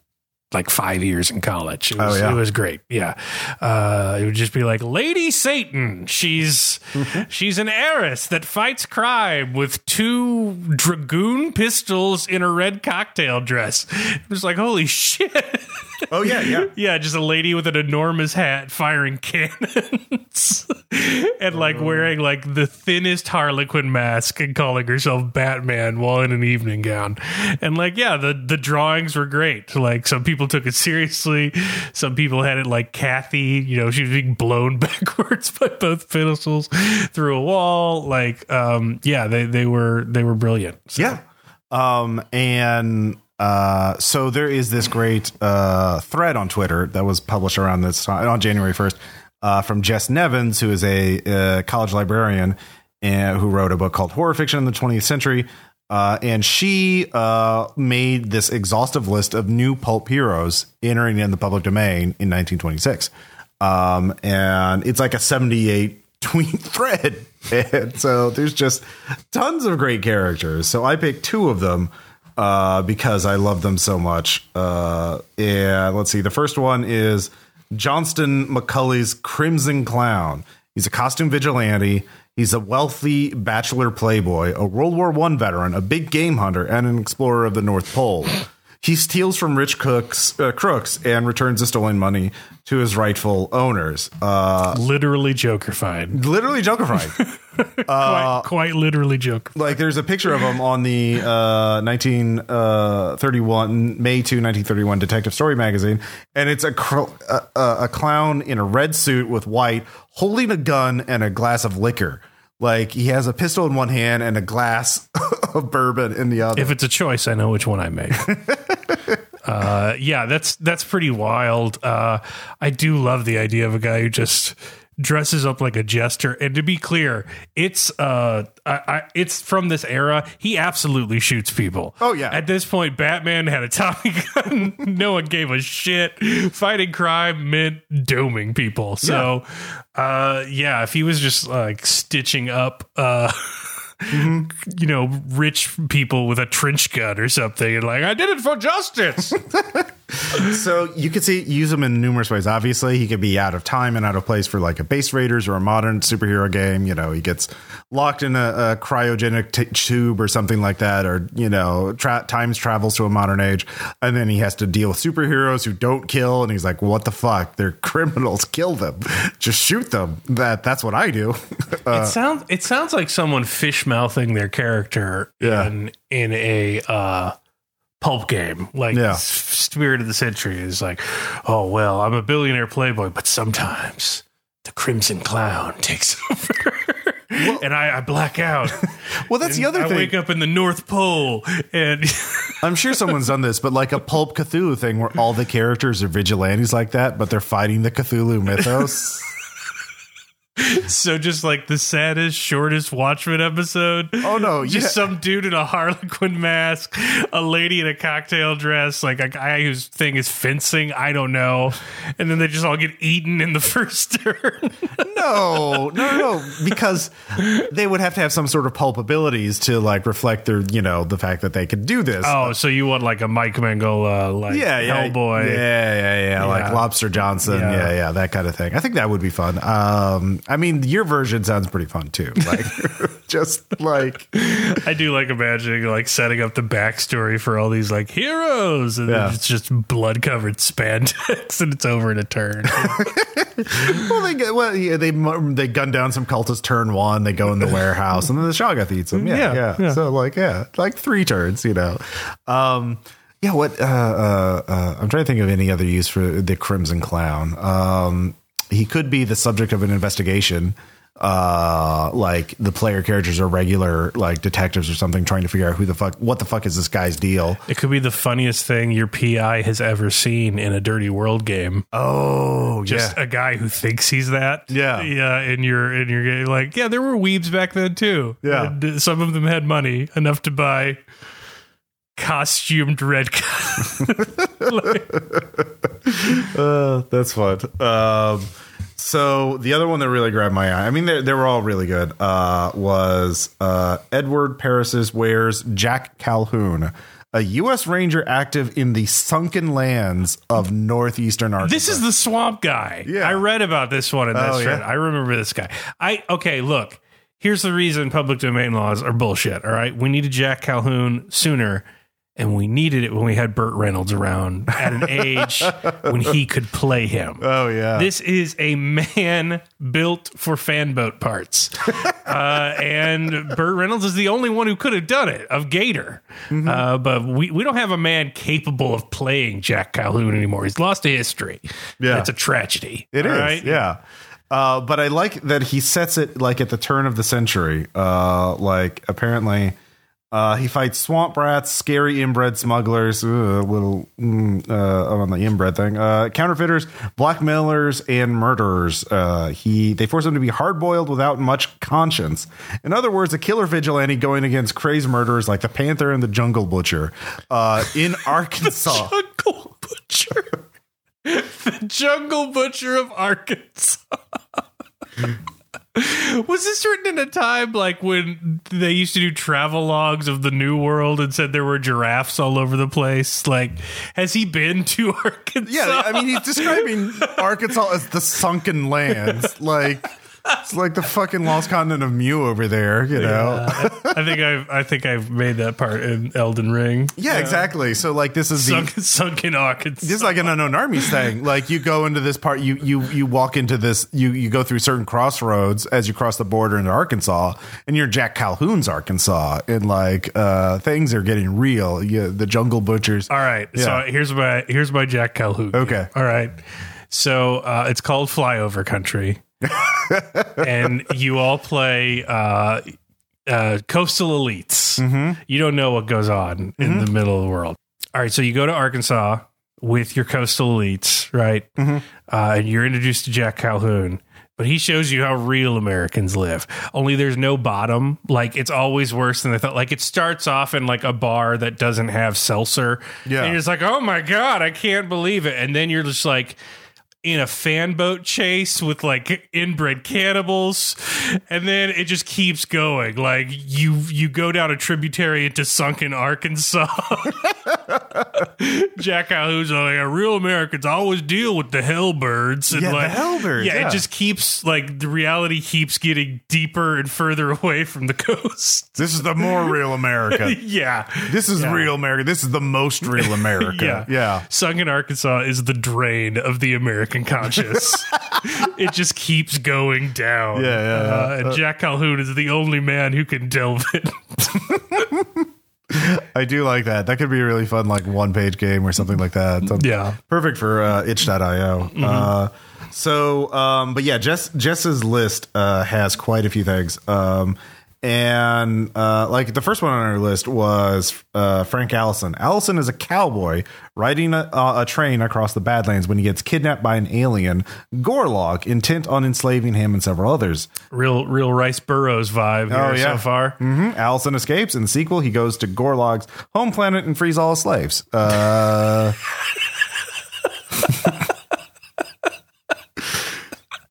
like five years in college. It was, Oh, yeah. it was great. Yeah. Uh, it would just be like Lady Satan. She's, Mm-hmm. she's an heiress that fights crime with two dragoon pistols in a red cocktail dress. It was like, holy shit. Oh yeah, yeah. yeah. Just a lady with an enormous hat firing cannons and like wearing like the thinnest Harlequin mask and calling herself Batman while in an evening gown. And like, yeah, the, the drawings were great. Like some people took it seriously. Some people had it like Kathy, you know, she was being blown backwards by both pistols through a wall. Like, um, yeah, they, they were, they were brilliant. So, Yeah. Um, and uh, so there is this great uh, thread on Twitter that was published around this time on January 1st uh, from Jess Nevins, who is a uh, college librarian and who wrote a book called Horror Fiction in the 20th Century. Uh, and she made this exhaustive list of new pulp heroes entering in the public domain in 1926. Um, and it's like a 78 tweet thread. And so there's just tons of great characters. So I picked two of them uh, because I love them so much. Uh, and let's see. The first one is Johnston McCulley's Crimson Clown. He's a costume vigilante. He's a wealthy bachelor playboy, a World War One veteran, a big game hunter, and an explorer of the North Pole. He steals from rich cooks, uh, crooks and returns the stolen money to his rightful owners. Uh, Literally Jokerfied. literally Jokerfied. quite, quite literally Joker. like there's a picture of him on the uh 1931 May 2 1931 Detective Story magazine and it's a, cr- a a clown in a red suit with white holding a gun and a glass of liquor like he has a pistol in one hand and a glass of bourbon in the other If it's a choice, I know which one I make. uh, yeah, that's that's pretty wild. Uh, I do love the idea of a guy who just dresses up like a jester. And to be clear, it's uh, I, I, it's from this era. He absolutely shoots people. Oh, yeah. At this point, Batman had a Tommy gun. no one gave a shit. Fighting crime meant doming people. So, uh, yeah, if he was just like stitching up. Uh, Mm-hmm. you know, rich people with a trench gun or something, and like, I did it for justice. so you could see use him in numerous ways. Obviously, he could be out of time and out of place for like a base raiders or a modern superhero game. You know, he gets locked in a, a cryogenic t- tube or something like that, or you know, tra- times travels to a modern age, and then he has to deal with superheroes who don't kill, and he's like, "What the fuck? They're criminals. Kill them. Just shoot them." That that's what I do. it sounds it sounds like someone fish mouthing their character Yeah. in in a uh, pulp game. Like Yeah. Spirit of the Century is like, oh well, I'm a billionaire playboy, but sometimes the Crimson Clown takes over. and I, I black out. well, that's the other I thing. wake up in the North Pole, and I'm sure someone's done this, but like a pulp Cthulhu thing where all the characters are vigilantes like that, but they're fighting the Cthulhu mythos. So just like the saddest, shortest Watchmen episode. Oh, no, Just yeah. some dude in a Harlequin mask, a lady in a cocktail dress, like a guy whose thing is fencing. I don't know. And then they just all get eaten in the first turn. no, no, no, because they would have to have some sort of pulp abilities to like reflect their, you know, the fact that they could do this. oh, so you want like a Mike Mignola, like yeah, yeah, Hellboy. yeah, yeah, yeah, like Lobster Johnson, Yeah. yeah. yeah, that kind of thing. I think that would be fun. Um, I mean, your version sounds pretty fun too. Like, just like, I do like imagining like setting up the backstory for all these like heroes, and Yeah. then it's just blood covered spandex, and it's over in a turn. well, they well, yeah, they they gun down some cultists turn one, they go in the warehouse, and then the Shoggoth eats them. Yeah, Yeah, yeah, yeah. So like, yeah, like three turns, you know. Um, yeah, what? Uh, uh, uh, I'm trying to think of any other use for the Crimson Clown. Um, he could be the subject of an investigation. uh like the player characters are regular like detectives or something trying to figure out who the fuck what the fuck is this guy's deal It could be the funniest thing your PI has ever seen in a Dirty World game. oh Just a guy who thinks he's that. Yeah. yeah. In your in your you're like, yeah, there were weebs back then too. Yeah. And uh, some of them had money enough to buy costumed red. Uh, that's fun. Um, so the other one that really grabbed my eye, I mean, they, they were all really good, uh, was uh, Edward Parrish Ware's Jack Calhoun, a U.S. Ranger active in the sunken lands of northeastern Arkansas. This is the swamp guy. Yeah. I read about this one in Oh, yeah? I remember this guy. I okay, look. Here's the reason public domain laws are bullshit. All right. We needed Jack Calhoun sooner, and we needed it when we had Burt Reynolds around at an age when he could play him. Oh yeah, This is a man built for fanboat parts. uh, and Burt Reynolds is the only one who could have done it of Gator. Mm-hmm. Uh, but we, we don't have a man capable of playing Jack Calhoun anymore. He's lost to history. Yeah. It's a tragedy. It is. Right? yeah. Uh, but I like that he sets it like at the turn of the century. Uh, like apparently, uh, he fights swamp rats, scary inbred smugglers, little mm, uh, on the inbred thing, uh, counterfeiters, blackmailers, and murderers. Uh, he they force him to be hard boiled without much conscience. In other words, a killer vigilante going against crazed murderers like the Panther and the Jungle Butcher uh, in Arkansas. The Jungle Butcher. the Jungle Butcher of Arkansas. Was this written in a time like when they used to do travel logs of the New World and said there were giraffes all over the place? Like, has he been to Arkansas? Yeah, I mean, he's describing Arkansas as the sunken lands. Like, it's like the fucking lost continent of Mu over there, you know? Yeah, I think I've I think I've made that part in Elden Ring. Yeah, exactly. So, like, this is Sunk, the. sunk in Arkansas. This is like an unknown armies thing. Like you go into this part, you you you walk into this, you you go through certain crossroads as you cross the border into Arkansas, and you're Jack Calhoun's Arkansas, and like uh things are getting real. You, the jungle butchers. All right. Yeah. So here's my here's my Jack Calhoun. Okay. All right. So uh, it's called Flyover Country, and you all play uh, uh, coastal elites. Mm-hmm. You don't know what goes on in the middle of the world. All right. So you go to Arkansas with your coastal elites, right? Mm-hmm. Uh, and you're introduced to Jack Calhoun. But he shows you how real Americans live. Only there's no bottom. Like it's always worse than I thought. Like it starts off in like a bar that doesn't have seltzer. Yeah. And you're just like, oh my God, I can't believe it. And then you're just like in a fanboat chase with like inbred cannibals. And then it just keeps going. Like you you go down a tributary into sunken Arkansas. Jack Calhoun's like real Americans always deal with the hellbirds and Yeah, the like hellbirds, Yeah, yeah. it just keeps like the reality keeps getting deeper and further away from the coast. This is the more real America. yeah. This is Yeah. real America. This is the most real America. Yeah. yeah. Sunken Arkansas is the drain of the American conscious. it just keeps going down. Yeah, yeah, yeah. Uh, and Jack Calhoun is the only man who can delve it. I do like that. That could be a really fun, like one page game or something like that. So- Yeah. Perfect for uh, itch.io. Uh, so, um, but yeah, Jess, Jess's list uh, has quite a few things. Um, and uh, like the first one on our list was uh, Frank Allison. Allison is a cowboy riding a, a train across the Badlands when he gets kidnapped by an alien, Gorlog, intent on enslaving him and several others. Real, real Rice Burroughs vibe Oh, yeah. so far. hmm Allison escapes. In the sequel, he goes to Gorlog's home planet and frees all his slaves. Uh,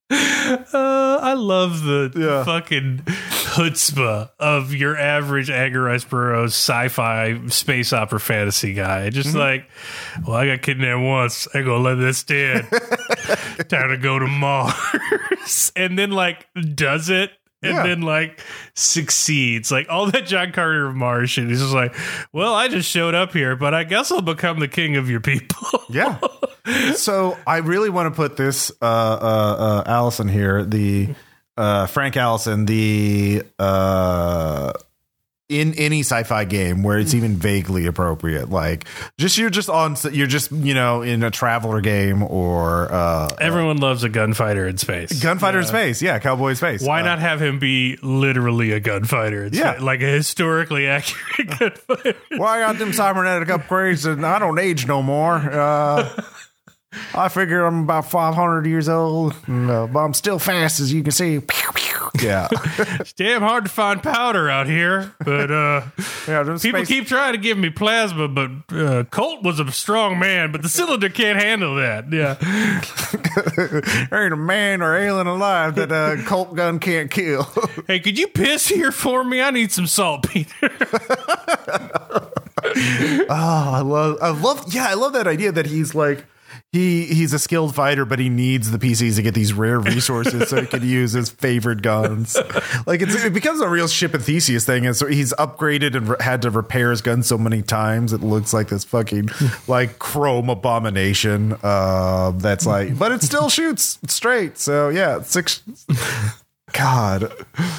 Uh, I love the Yeah. fucking chutzpah of your average Edgar Rice Burroughs sci-fi space opera fantasy guy. Just Mm-hmm. like, well, I got kidnapped once. I gonna let this stand. Time to go to Mars, and then like does it. And Yeah. then like succeeds, like all that John Carter of Mars shit. He's just like, well, I just showed up here, but I guess I'll become the king of your people. Yeah. so I really want to put this uh, uh, uh, Allison here, the uh, Frank Allison, the uh, in any sci-fi game where it's even vaguely appropriate. Like just you're just on you're just, you know, in a traveller game or uh Everyone loves a gunfighter in space. gunfighter in space. Yeah, cowboy in space. Why Uh, not have him be literally a gunfighter? Yeah. like a historically accurate gunfighter. Well, I got them cybernetic upgrades and I don't age no more. Uh, I figure I'm about 500 years old, and, uh, but I'm still fast, as you can see. Pew, pew. Yeah. It's damn hard to find powder out here, but uh, yeah people space- keep trying to give me plasma. But uh, Colt was a strong man, but the cylinder can't handle that. Yeah, there ain't a man or alien alive that a Colt gun can't kill. hey, could you piss here for me? I need some saltpeter. oh, I love, I love, yeah, I love that idea that he's like, he he's a skilled fighter, but he needs the PCs to get these rare resources so he can use his favorite guns. Like it's, it becomes a real ship of Theseus thing, and so he's upgraded and re- had to repair his gun so many times it looks like this fucking like chrome abomination. Uh, that's like, but it still shoots straight. So yeah, six. God,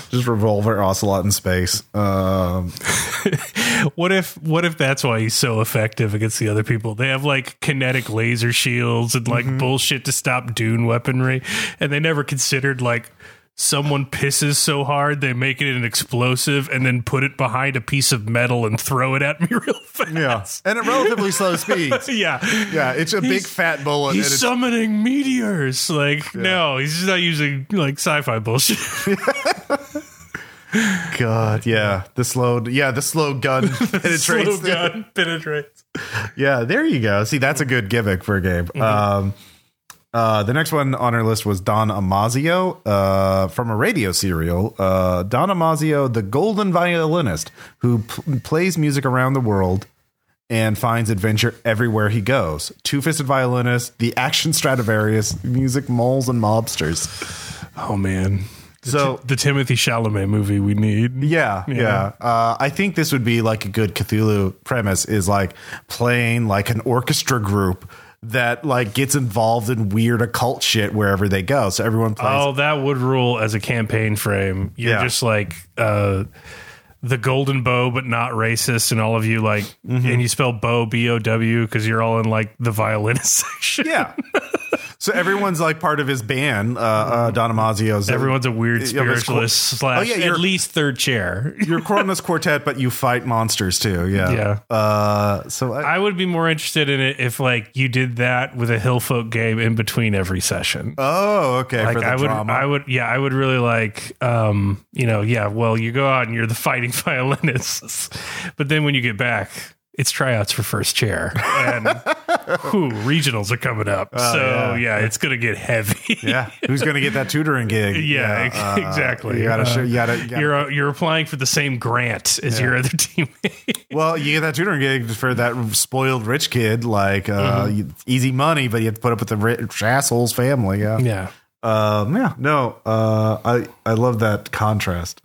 just revolver ocelot in space. Um, what if what if that's why he's so effective against the other people? They have like kinetic laser shields and like bullshit to stop dune weaponry, and they never considered like someone pisses so hard they make it an explosive and then put it behind a piece of metal and throw it at me real fast. yeah, and at relatively slow speeds. Yeah. Yeah, it's a big fat bullet. He's summoning meteors. Like, no, he's just not using like sci-fi bullshit. God, yeah, the slow, yeah, the slow gun penetrates. Slow gun penetrates. Yeah, there you go. See, that's a good gimmick for a game. Mm-hmm. Um, uh, the next one on our list was Don Amazio uh, from a radio serial. Uh, Don Amazio, the golden violinist who p- plays music around the world and finds adventure everywhere he goes. Two fisted violinist, the action Stradivarius, music moles and mobsters. Oh man. So The Timothée Chalamet movie we need. Yeah, yeah. Uh, I think this would be like a good Cthulhu premise is like playing like an orchestra group that like gets involved in weird occult shit wherever they go. So everyone plays. Oh, that would rule as a campaign frame. You're Yeah. just like uh the golden bow, but not racist, and all of you like, Mm-hmm. and you spell bow B O W because you're all in like the violinist section. Yeah. So everyone's like part of his band, uh, uh, Don Amazio's. Everyone's a weird Yeah, but it's cool. spiritualist slash Oh, yeah, at you're- at least third chair. Your Kronos Quartet, but you fight monsters too. Yeah. Yeah. Uh, so I, I would be more interested in it if like you did that with a Hillfolk game in between every session. oh, okay. like for the I would, drama. I would, yeah, I would really like, um, you know, yeah. Well, you go out and you're the fighting violinists, but then when you get back, it's tryouts for first chair, and whew, regionals are coming up. so yeah. yeah. it's gonna get heavy. yeah. Who's going to get that tutoring gig? Yeah, uh, exactly. You gotta, Uh, show, you gotta, you gotta You're uh, you're applying for the same grant as your other teammate. Well, you get that tutoring gig for that spoiled rich kid, like uh, Mm-hmm. you- easy money, but you have to put up with the rich asshole's family. Yeah, yeah. um, yeah. No, uh, I I love that contrast.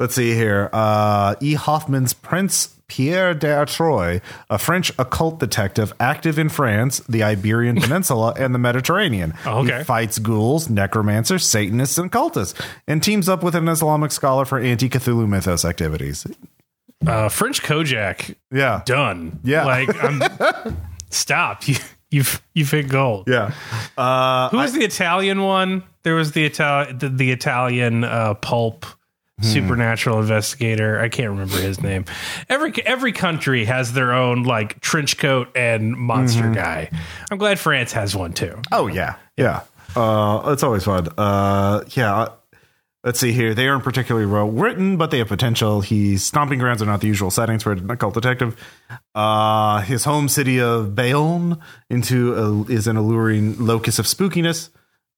Let's see here. Uh, E. Hoffmann Price's Pierre d'Artois, a French occult detective active in France, the Iberian Peninsula, and the Mediterranean. Oh, okay. He fights ghouls, necromancers, Satanists, and cultists, and teams up with an Islamic scholar for anti-Cthulhu mythos activities. Uh, French Kojak Yeah, done. Yeah. like I'm. stop. You you've you've hit gold. yeah. Uh, Who was the Italian one? There was the Italian the, the Italian uh, pulp Hmm. supernatural investigator. I can't remember his name. Every every country has their own like trench coat and monster Mm-hmm. guy. I'm glad France has one too. Oh yeah, yeah. Uh, it's always fun. Uh, yeah. uh, Let's see here. They aren't particularly well written, but they have potential. He's stomping grounds are not the usual settings for an occult detective. Uh, his home city of Bayonne into a, is an alluring locus of spookiness.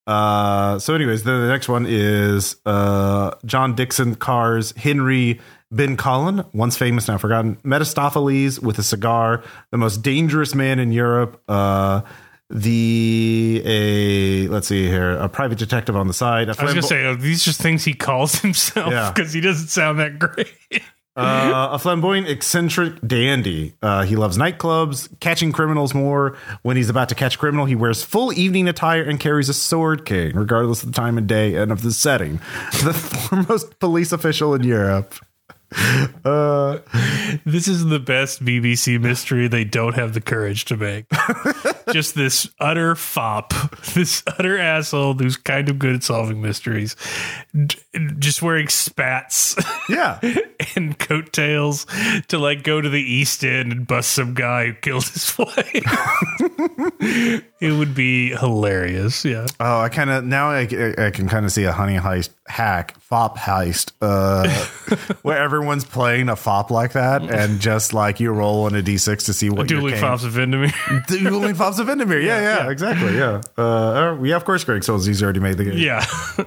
Uh, so, anyways, the, the next one is uh, John Dickson Carr's Henry Bencolin, once famous now forgotten, Metastopheles with a cigar, the most dangerous man in Europe. Uh, the a let's see here, a private detective on the side. I was gonna say are these just things he calls himself Yeah. because he doesn't sound that great. uh, a flamboyant, eccentric dandy. Uh, he loves nightclubs, catching criminals more. When he's about to catch a criminal, he wears full evening attire and carries a sword cane, regardless of the time of day and of the setting. The foremost police official in Europe. Uh, This is the best BBC mystery they don't have the courage to make. Just this utter fop, this utter asshole who's kind of good at solving mysteries, just wearing spats yeah. and coattails to like go to the East End and bust some guy who killed his wife. it would be hilarious. Yeah. Oh, I kind of now I, I can kind of see a honey heist hack, fop heist, uh, where everyone's playing a fop like that, and just like you roll on a d6 to see what Dueling fops of Vindemir. Dueling fops of Vindemir. Yeah, yeah, yeah. exactly. Yeah. Uh, yeah, of course, Greg Souls. He's already made the game. yeah.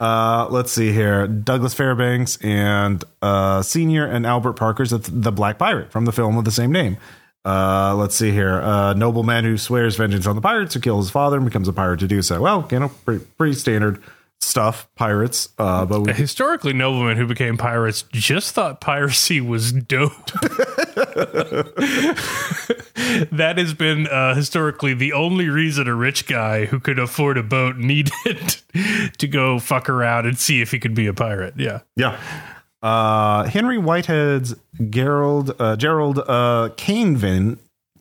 Uh, let's see here. Douglas Fairbanks and uh, Senior and Albert Parker's the, the Black Pirate from the film of the same name. Uh, let's see here. A nobleman who swears vengeance on the pirates who kill his father and becomes a pirate to do so. Well, you know, pretty, pretty standard stuff, pirates. Uh, but we, Historically, noblemen who became pirates just thought piracy was dope. that has been uh, historically the only reason a rich guy who could afford a boat needed to go fuck around and see if he could be a pirate. Yeah. yeah. Uh, Henry Whitehead's Gerald uh, Gerald uh, Canevin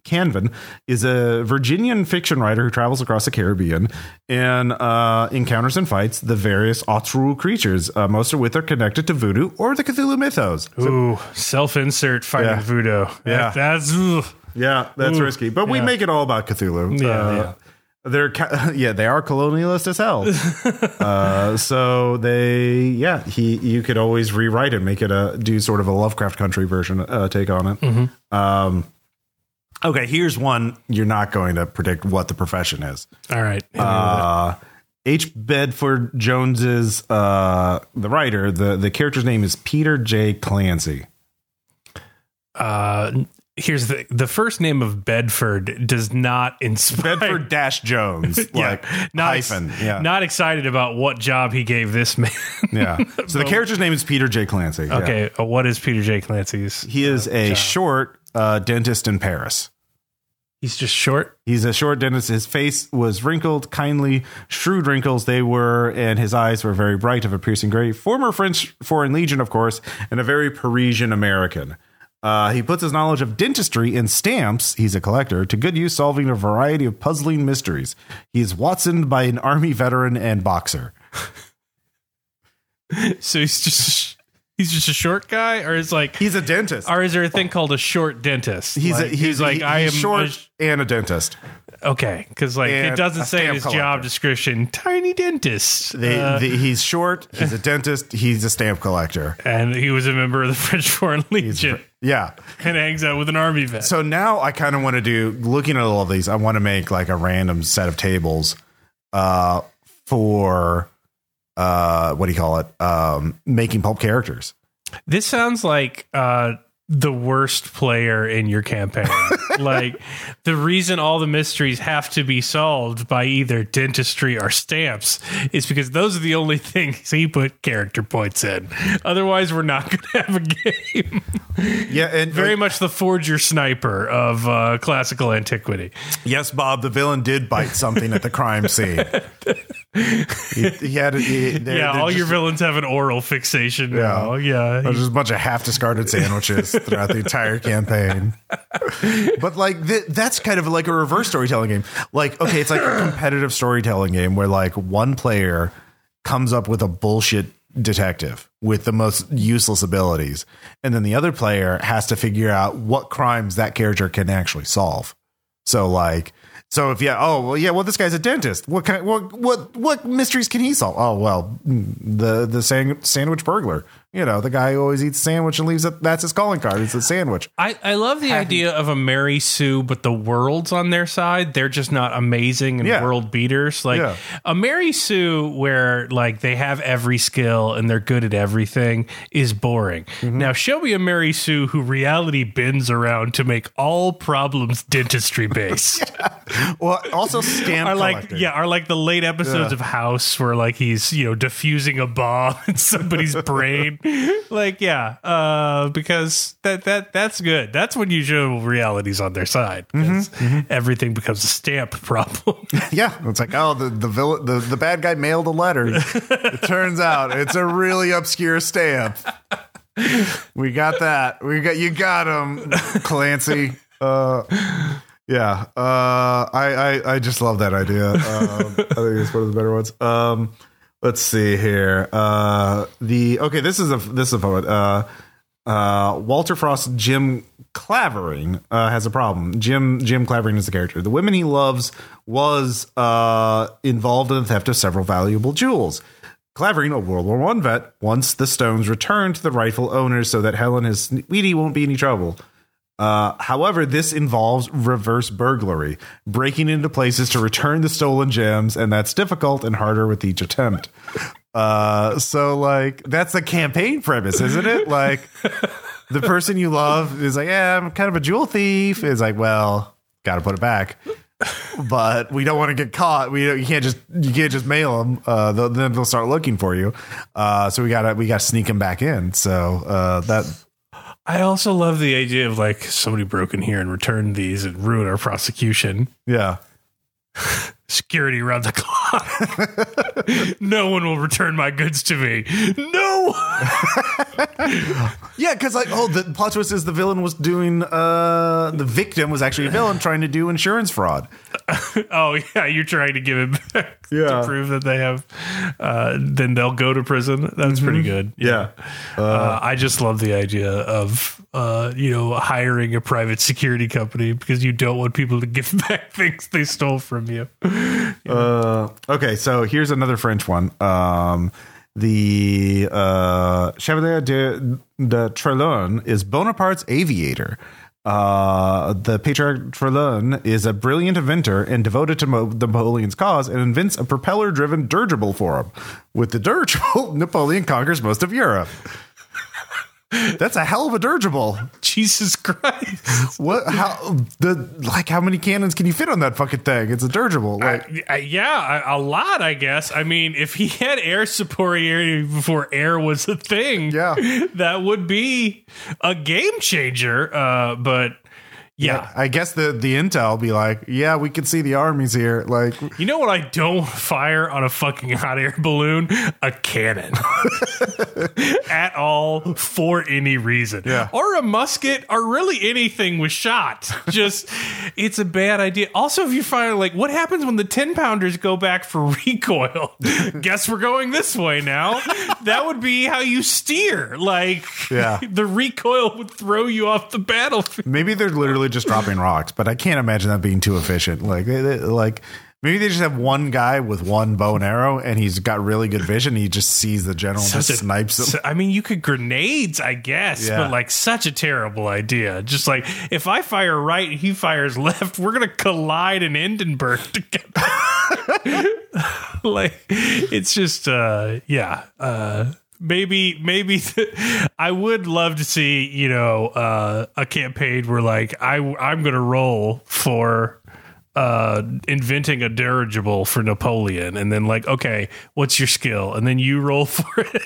Canevin is a Virginian fiction writer who travels across the Caribbean and uh, encounters and fights the various Otru creatures, uh, most of which are connected to voodoo or the Cthulhu mythos. Ooh, self-insert fighting Yeah. voodoo. Yeah. That- that's ugh. Yeah, that's Ooh, risky, but we make it all about Cthulhu. Yeah, Uh, yeah. They're yeah, they are colonialist as hell. uh, so they yeah, he you could always rewrite it, make it a do sort of a Lovecraft Country version uh, take on it. Mm-hmm. Um, okay, here's one you're not going to predict what the profession is. all right. Hit me with it. Uh, H. Bedford Jones's uh, the writer. the The character's name is Peter J. Clancy. Uh, here's the the first name of Bedford does not inspire Bedford Dash Jones, like not hyphen. Yeah, not excited about what job he gave this man. Yeah. So the character's name is Peter J. Clancy. Yeah. okay, uh, what is Peter J. Clancy's? He is a short uh, dentist in Paris. He's just short. He's a short dentist. His face was wrinkled, kindly, shrewd wrinkles they were, and his eyes were very bright of a piercing gray. Former French Foreign Legion, of course, and a very Parisian American. Uh, he puts his knowledge of dentistry and stamps, he's a collector, to good use solving a variety of puzzling mysteries. He is Watsoned by an army veteran and boxer. So he's just he's just a short guy, or is like, He's a dentist. or is there a thing called a short dentist? He's like, a, he's, like he- I am short a sh- and a dentist. okay, because like And it doesn't say in his collector. job description, tiny dentist. They, Uh, the, he's short. He's a dentist. He's a stamp collector. and he was a member of the French Foreign Legion Yeah. and hangs out with an army vet. So now I kind of want to do. Looking at all of these, I want to make like a random set of tables, uh, for, uh, what do you call it? Um, making pulp characters. This sounds like uh, the worst player in your campaign. like the reason all the mysteries have to be solved by either dentistry or stamps is because those are the only things he put character points in. Otherwise, we're not going to have a game. Yeah, and Very like, much the forger sniper of uh, classical antiquity. yes, Bob. The villain did bite something at the crime scene. He, he had. He, they're- yeah, all just- your villains have an oral fixation now. Yeah. There's just a bunch of half discarded sandwiches throughout the entire campaign. But like th- that's kind of like a reverse storytelling game. Like okay, it's like a competitive storytelling game where like one player comes up with a bullshit detective with the most useless abilities and then the other player has to figure out what crimes that character can actually solve. So like so if yeah, oh well, yeah, well this guy's a dentist. What kind? What what what mysteries can he solve? Oh well, mm, the the sandwich burglar. You know, the guy who always eats a sandwich and leaves it. That's his calling card. It's a sandwich. I, I love the idea of a Mary Sue, but the world's on their side. They're just not amazing and Yeah. world beaters. Like Yeah. a Mary Sue, where like they have every skill and they're good at everything, is boring. Mm-hmm. Now show me a Mary Sue who reality bends around to make all problems dentistry based. Well, also stamp Are like collector. yeah, are like the late episodes Yeah. of House where like he's you know diffusing a bomb in somebody's brain. Like yeah, uh, because that that that's good. That's when you show realities on their side. 'cause Everything becomes a stamp problem. yeah. It's like oh, the the villain, the the bad guy mailed a letter. it turns out it's a really obscure stamp. we got that. We got you got him, Clancy. Uh, yeah. Uh, I, I I just love that idea. Um, I think it's one of the better ones. Um, let's see here. Uh, the okay. This is a this is a fun. Uh, uh, Walter Frost, Jim Clavering uh, has a problem. Jim Jim Clavering is the character. The women he loves was uh, involved in the theft of several valuable jewels. Clavering, a World War One vet, wants the stones returned to the rightful owners so that Helen, his sweetie, won't be any trouble. Uh, however, this involves reverse burglary, breaking into places to return the stolen gems, and that's difficult and harder with each attempt. Uh, so like that's the campaign premise, isn't it? Like the person you love is like, yeah, I'm kind of a jewel thief. Is like, well, got to put it back. But we don't want to get caught. We you can't just you can't just mail them. Uh, they'll, then they'll start looking for you. Uh, so we gotta we gotta sneak them back in. So uh, that I also love the idea of like somebody broke in here and returned these and ruin our prosecution. yeah. Security around the clock. no one will return my goods to me. No. Yeah, because like, oh, the plot twist is the villain was doing, uh, the victim was actually a villain trying to do insurance fraud. oh yeah, you're trying to give it back Yeah. to prove that they have. Uh, then they'll go to prison. That's pretty good. Yeah. Uh, I just love the idea of uh, you know hiring a private security company because you don't want people to give back things they stole from you. Uh, okay, so here's another French one. Um, the uh, Chevalier de, de Trelone is Bonaparte's aviator. Uh, the patriarch Trelon is a brilliant inventor and devoted to Mo- Napoleon's cause and invents a propeller driven dirigible for him. With the dirigible, Napoleon conquers most of Europe. That's a hell of a dirigible. Jesus Christ! What? How the like? How many cannons can you fit on that fucking thing? It's a dirigible. Like, Uh, yeah, a a lot, I guess. I mean, if he had air superiority before air was a thing, Yeah. that would be a game changer. Uh, but yeah. I guess the the intel be like, yeah, we can see the armies here. Like, You know what I don't fire on a fucking hot air balloon? A cannon. At all for any reason. Yeah. Or a musket or really anything with shot. Just it's a bad idea. Also, if you fire like what happens when the 10 pounders go back for recoil? Guess we're going this way now. That would be how you steer. Like Yeah. the recoil would throw you off the battlefield. maybe they're literally just dropping rocks, but I can't imagine that being too efficient. Like, they, they- like maybe they just have one guy with one bow and arrow, and he's got really good vision. He just sees the general, and just a- snipes him. I mean, you could grenades, I guess, Yeah. but like such a terrible idea. Just like if I fire right, he fires left, we're gonna collide in Hindenburg together. like it's just, uh, yeah. Uh, maybe, maybe I would love to see, you know, uh, a campaign where like I I'm gonna roll for uh inventing a dirigible for Napoleon and then like okay what's your skill and then you roll for it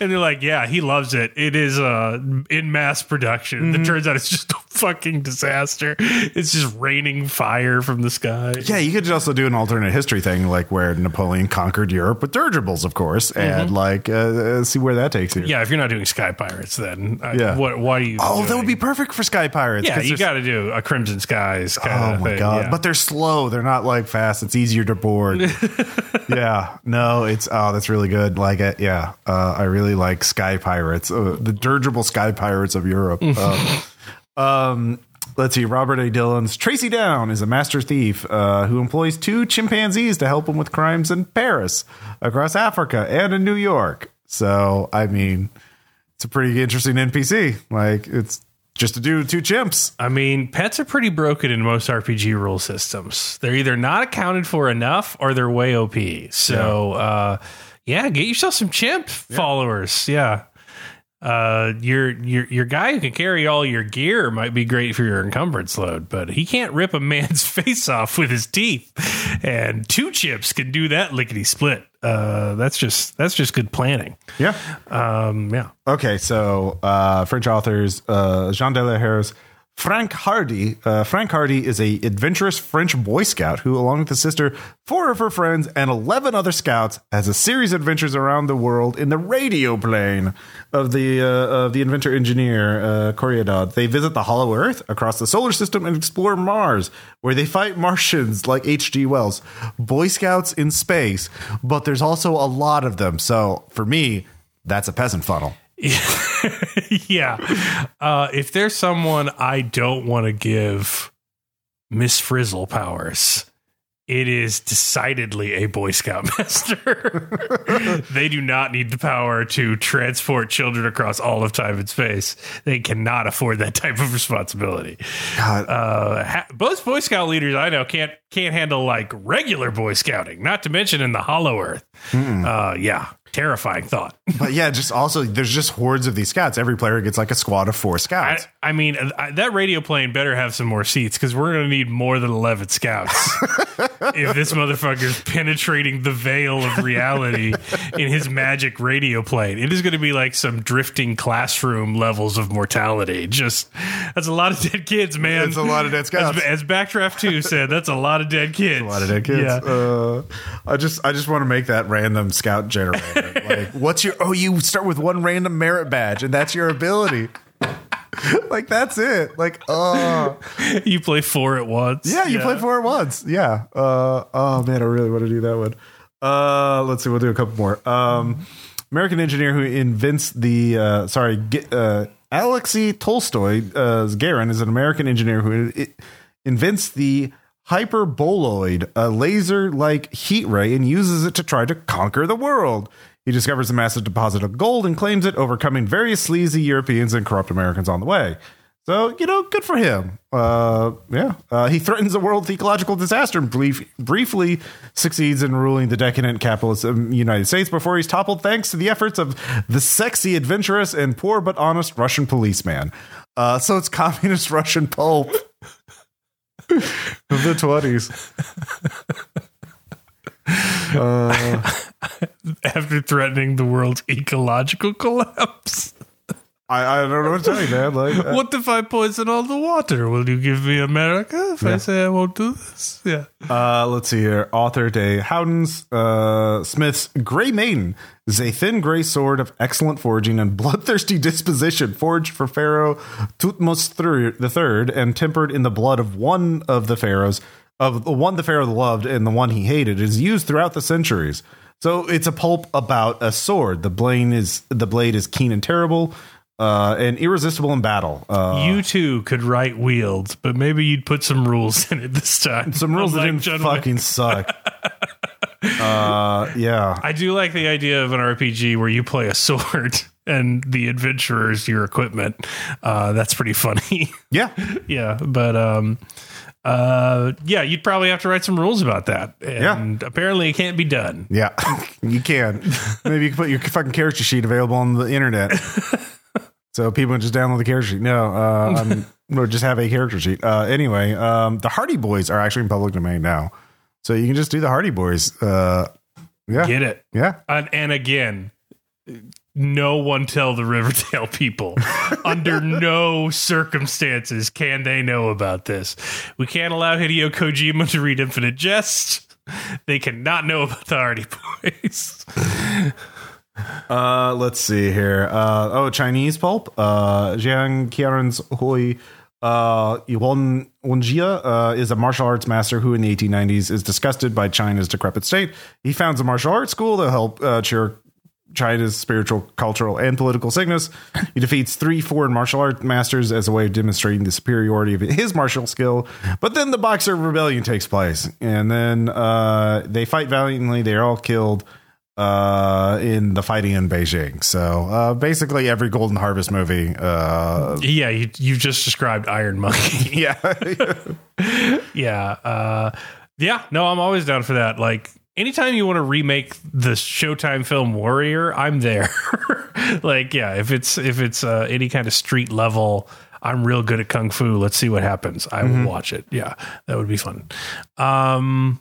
and they're like yeah he loves it it is uh in mass production Mm-hmm. it turns out it's just a fucking disaster it's just raining fire from the sky Yeah, you could also do an alternate history thing, like where Napoleon conquered Europe with dirigibles, of course, and like uh, uh, see where that takes you. yeah if you're not doing sky pirates then uh, Yeah. what why are you Oh, that would be perfect for Sky Pirates. yeah you got to do a crimson skies kind Oh my god! yeah. But they're slow. They're not like fast. It's easier to board. yeah. No, it's oh, that's really good. Like it. Yeah. Uh, I really like Sky Pirates, uh, the dirigible Sky Pirates of Europe. um, um, let's see. Robert A. Dillon's Tracy Down is a master thief uh, who employs two chimpanzees to help him with crimes in Paris, across Africa, and in New York. So, I mean, it's a pretty interesting NPC. Like it's just a dude with two chimps. I mean, pets are pretty broken in most RPG rule systems. They're either not accounted for enough or they're way OP. So, yeah, uh, yeah get yourself some chimp followers. Yeah. Uh, your your your guy who can carry all your gear might be great for your encumbrance load, but he can't rip a man's face off with his teeth. And two chips can do that lickety split. Uh, that's just that's just good planning. Yeah. Um, yeah. Okay, so uh, French authors uh, Jean de la Harris Frank Hardy. Uh, Frank Hardy is a adventurous French Boy Scout who, along with his sister, four of her friends, and eleven other scouts, has a series of adventures around the world in the radio plane of the uh, of the inventor engineer uh. They visit the Hollow Earth across the solar system and explore Mars, where they fight Martians like H.G. Wells. Boy Scouts in space, but there's also a lot of them. So for me, that's a peasant funnel. yeah. Uh, if there's someone I don't want to give Miss Frizzle powers, it is decidedly a Boy Scout master. they do not need the power to transport children across all of time and space. They cannot afford that type of responsibility. Uh, ha- most Boy Scout leaders I know can't can't handle like regular Boy Scouting. Not to mention in the Hollow Earth. Uh, yeah, terrifying thought. But yeah, just also there's just hordes of these scouts. Every player gets like a squad of four scouts. I mean, I, that radio plane better have some more seats because we're going to need more than 11 scouts if this motherfucker's penetrating the veil of reality in his magic radio plane. It is going to be like some drifting classroom levels of mortality. Just, that's a lot of dead kids, man. It's a lot of dead scouts. As, as Backdraft 2 said, that's a lot of dead kids. a lot of dead kids. Yeah. Uh, I just I just want to make that random scout generator. like, what's your? Oh, you start with one random merit badge, and that's your ability. like that's it. Like, oh You play four at once. yeah, you play four at once. Yeah. Uh, oh man, I really want to do that one. Uh, let's see. We'll do a couple more. Um, American engineer who invents the uh, sorry, Ge- uh, Alexei Tolstoy uh, Gagarin is an American engineer who invents the hyperboloid, a laser-like heat ray, and uses it to try to conquer the world. He discovers a massive deposit of gold and claims it, overcoming various sleazy Europeans and corrupt Americans on the way. So, you know, good for him. Uh, yeah. Uh, he threatens the world ecological disaster and brief, briefly succeeds in ruling the decadent capitalist um, United States before he's toppled thanks to the efforts of the sexy, adventurous, and poor but honest Russian policeman. Uh, so it's communist Russian pulp of the 20s. After threatening the world's ecological collapse. I, I don't know what to tell you, man. Like, uh, What if I poison all the water? Will you give me America if I say I won't do this? Yeah. Uh, let's see here. Arthur D. Howden's uh, Smith's Gray Maiden is a thin gray sword of excellent forging and bloodthirsty disposition, forged for Pharaoh Thutmose III and tempered in the blood of one of the pharaohs, of the one the Pharaoh loved and the one he hated, is used throughout the centuries. So it's a pulp about a sword. The blade is the blade is keen and terrible, uh, and irresistible in battle. Uh, you too could write wields, but maybe you'd put some rules in it this time. some rules that didn't fucking suck. uh, yeah. I do like the idea of an RPG where you play a sword and the adventurer is your equipment. Uh, that's pretty funny. Yeah. yeah, but um, uh, yeah, you'd probably have to write some rules about that. And apparently, it can't be done. Yeah, you can. Maybe you can put your fucking character sheet available on the internet, so people can just download the character sheet. No, uh, um, or just have a character sheet. Uh, anyway, um, the Hardy Boys are actually in public domain now, so you can just do the Hardy Boys. Uh, yeah, Get it? yeah, And, and again, no one tell the Riverdale people. Under no circumstances can they know about this. We can't allow Hideo Kojima to read Infinite Jest. They cannot know about the Hardy Boys. Uh, let's see here. Uh, oh, Chinese pulp. Uh, Jiang Qian's Hui. Uh, Yuan uh, is a martial arts master who, in the 1890s, is disgusted by China's decrepit state. He founds a martial arts school to help uh, cure China's spiritual, cultural, and political sickness. He defeats three foreign martial art masters as a way of demonstrating the superiority of his martial skill. But then the Boxer Rebellion takes place, and then uh, they fight valiantly. They're all killed uh, in the fighting in Beijing. So uh, basically, every Golden Harvest movie. Uh, Yeah, you, you just described Iron Monkey. yeah, yeah. Uh, yeah, no, I'm always down for that. Like, anytime you want to remake the Showtime film Warrior, I'm there. like, yeah, if it's if it's uh, any kind of street level, I'm real good at kung fu. Let's see what happens. I will watch it. Yeah, that would be fun. Um,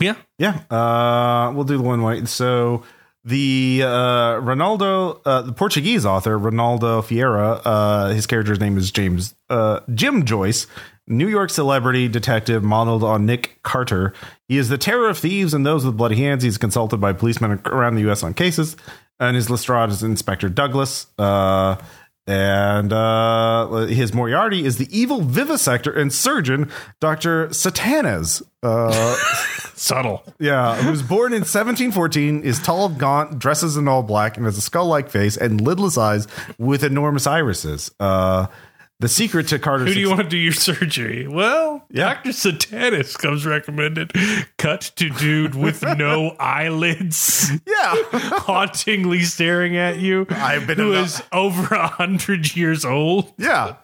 yeah, yeah. Uh, we'll do the one way. So. the uh, Ronaldo, uh, the Portuguese author Ronaldo Vieira, uh, his character's name is James uh, Jim Joyce, New York celebrity detective modeled on Nick Carter. He is the terror of thieves and those with bloody hands. He's consulted by policemen around the U.S. on cases, and his Lestrade is Inspector Douglas. Uh, and uh, his Moriarty is the evil vivisector and surgeon, Dr. Satanas. Uh, Subtle. yeah, who was born in 1714, is tall, gaunt, dresses in all black, and has a skull like face and lidless eyes with enormous irises. Uh, the secret to Carter's Who do you want to do your surgery? Well, Yeah. Dr. Satanas comes recommended. Cut to dude with no eyelids, Yeah. hauntingly staring at you. I've been who is over a hundred years old. Yeah.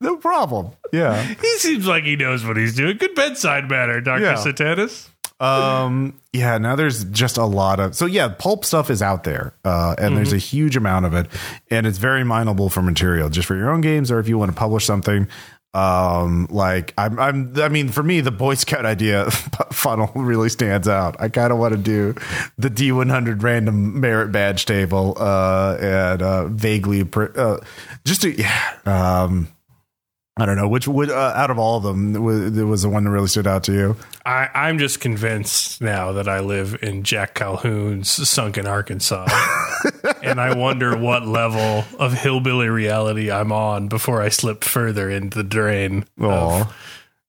No problem. Yeah. He seems like he knows what he's doing. Good bedside manner, Dr. Yeah. Satanas. Um, yeah, now there's just a lot of so yeah, pulp stuff is out there, uh, and there's a huge amount of it, and it's very mineable for material, just for your own games or if you want to publish something. Um, like I'm, I'm, I mean, for me, the Boy Scout idea funnel really stands out. I kind of want to do the D100 random merit badge table, uh, and uh, vaguely, pr- uh, just to, yeah, um. I don't know which would uh, out of all of them was, was the one that really stood out to you. I, I'm just convinced now that I live in Jack Calhoun's sunken Arkansas. and I wonder what level of hillbilly reality I'm on before I slip further into the drain Aw. of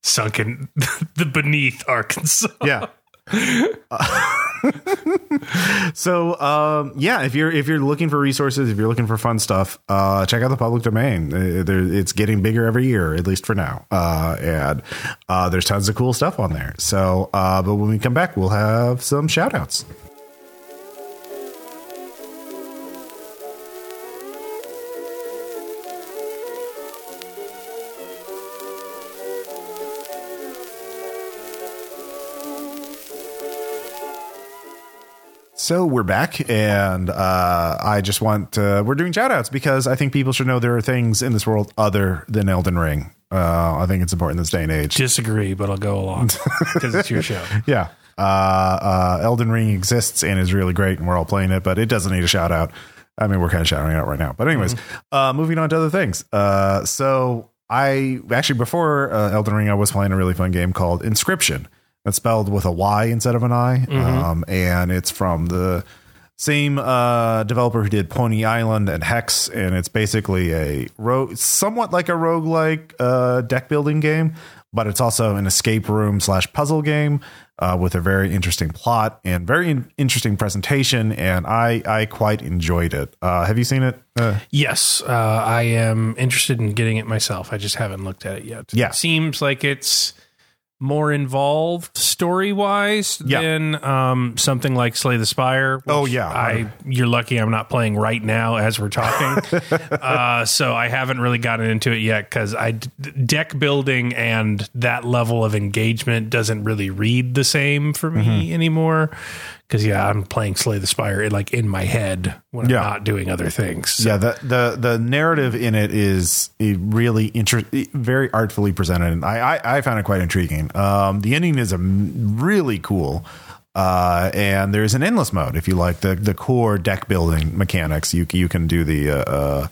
sunken the beneath Arkansas. yeah so um yeah if you're if you're looking for resources if you're looking for fun stuff uh check out the public domain. Uh, it's getting bigger every year at least for now. Uh and uh there's tons of cool stuff on there. So uh but when we come back we'll have some shout outs So we're back, and uh, I just want uh, we're doing shout outs because I think people should know there are things in this world other than Elden Ring. Uh, I think it's important in this day and age. Disagree, but I'll go along because it's your show. Yeah. Uh, uh, Elden Ring exists and is really great, and we're all playing it, but it doesn't need a shout out. I mean, we're kind of shouting out right now. But, anyways, uh, moving on to other things. Uh, so, I actually, before uh, Elden Ring, I was playing a really fun game called Inscryption. That's spelled with a Y instead of an I. Um, and it's from the same uh, developer who did Pony Island and Hex. And it's basically a somewhat like a roguelike uh, deck building game, but it's also an escape room slash puzzle game uh, with a very interesting plot and very in- interesting presentation. And I, I quite enjoyed it. Uh, have you seen it? Uh, Yes, uh, I am interested in getting it myself. I just haven't looked at it yet. Yeah. It seems like it's more involved story wise Yeah. than um, something like Slay the Spire. Oh, yeah. I you're lucky I'm not playing right now as we're talking. uh, so I haven't really gotten into it yet because I d- deck building and that level of engagement doesn't really read the same for me Mm-hmm. anymore. Because yeah, I'm playing Slay the Spire like in my head when Yeah. I'm not doing other things. So- Yeah, the, the the narrative in it is really inter- very artfully presented, and I, I I found it quite intriguing. Um, the ending is a really cool, uh, and there's an endless mode if you like the the core deck building mechanics. You you can do the uh, uh,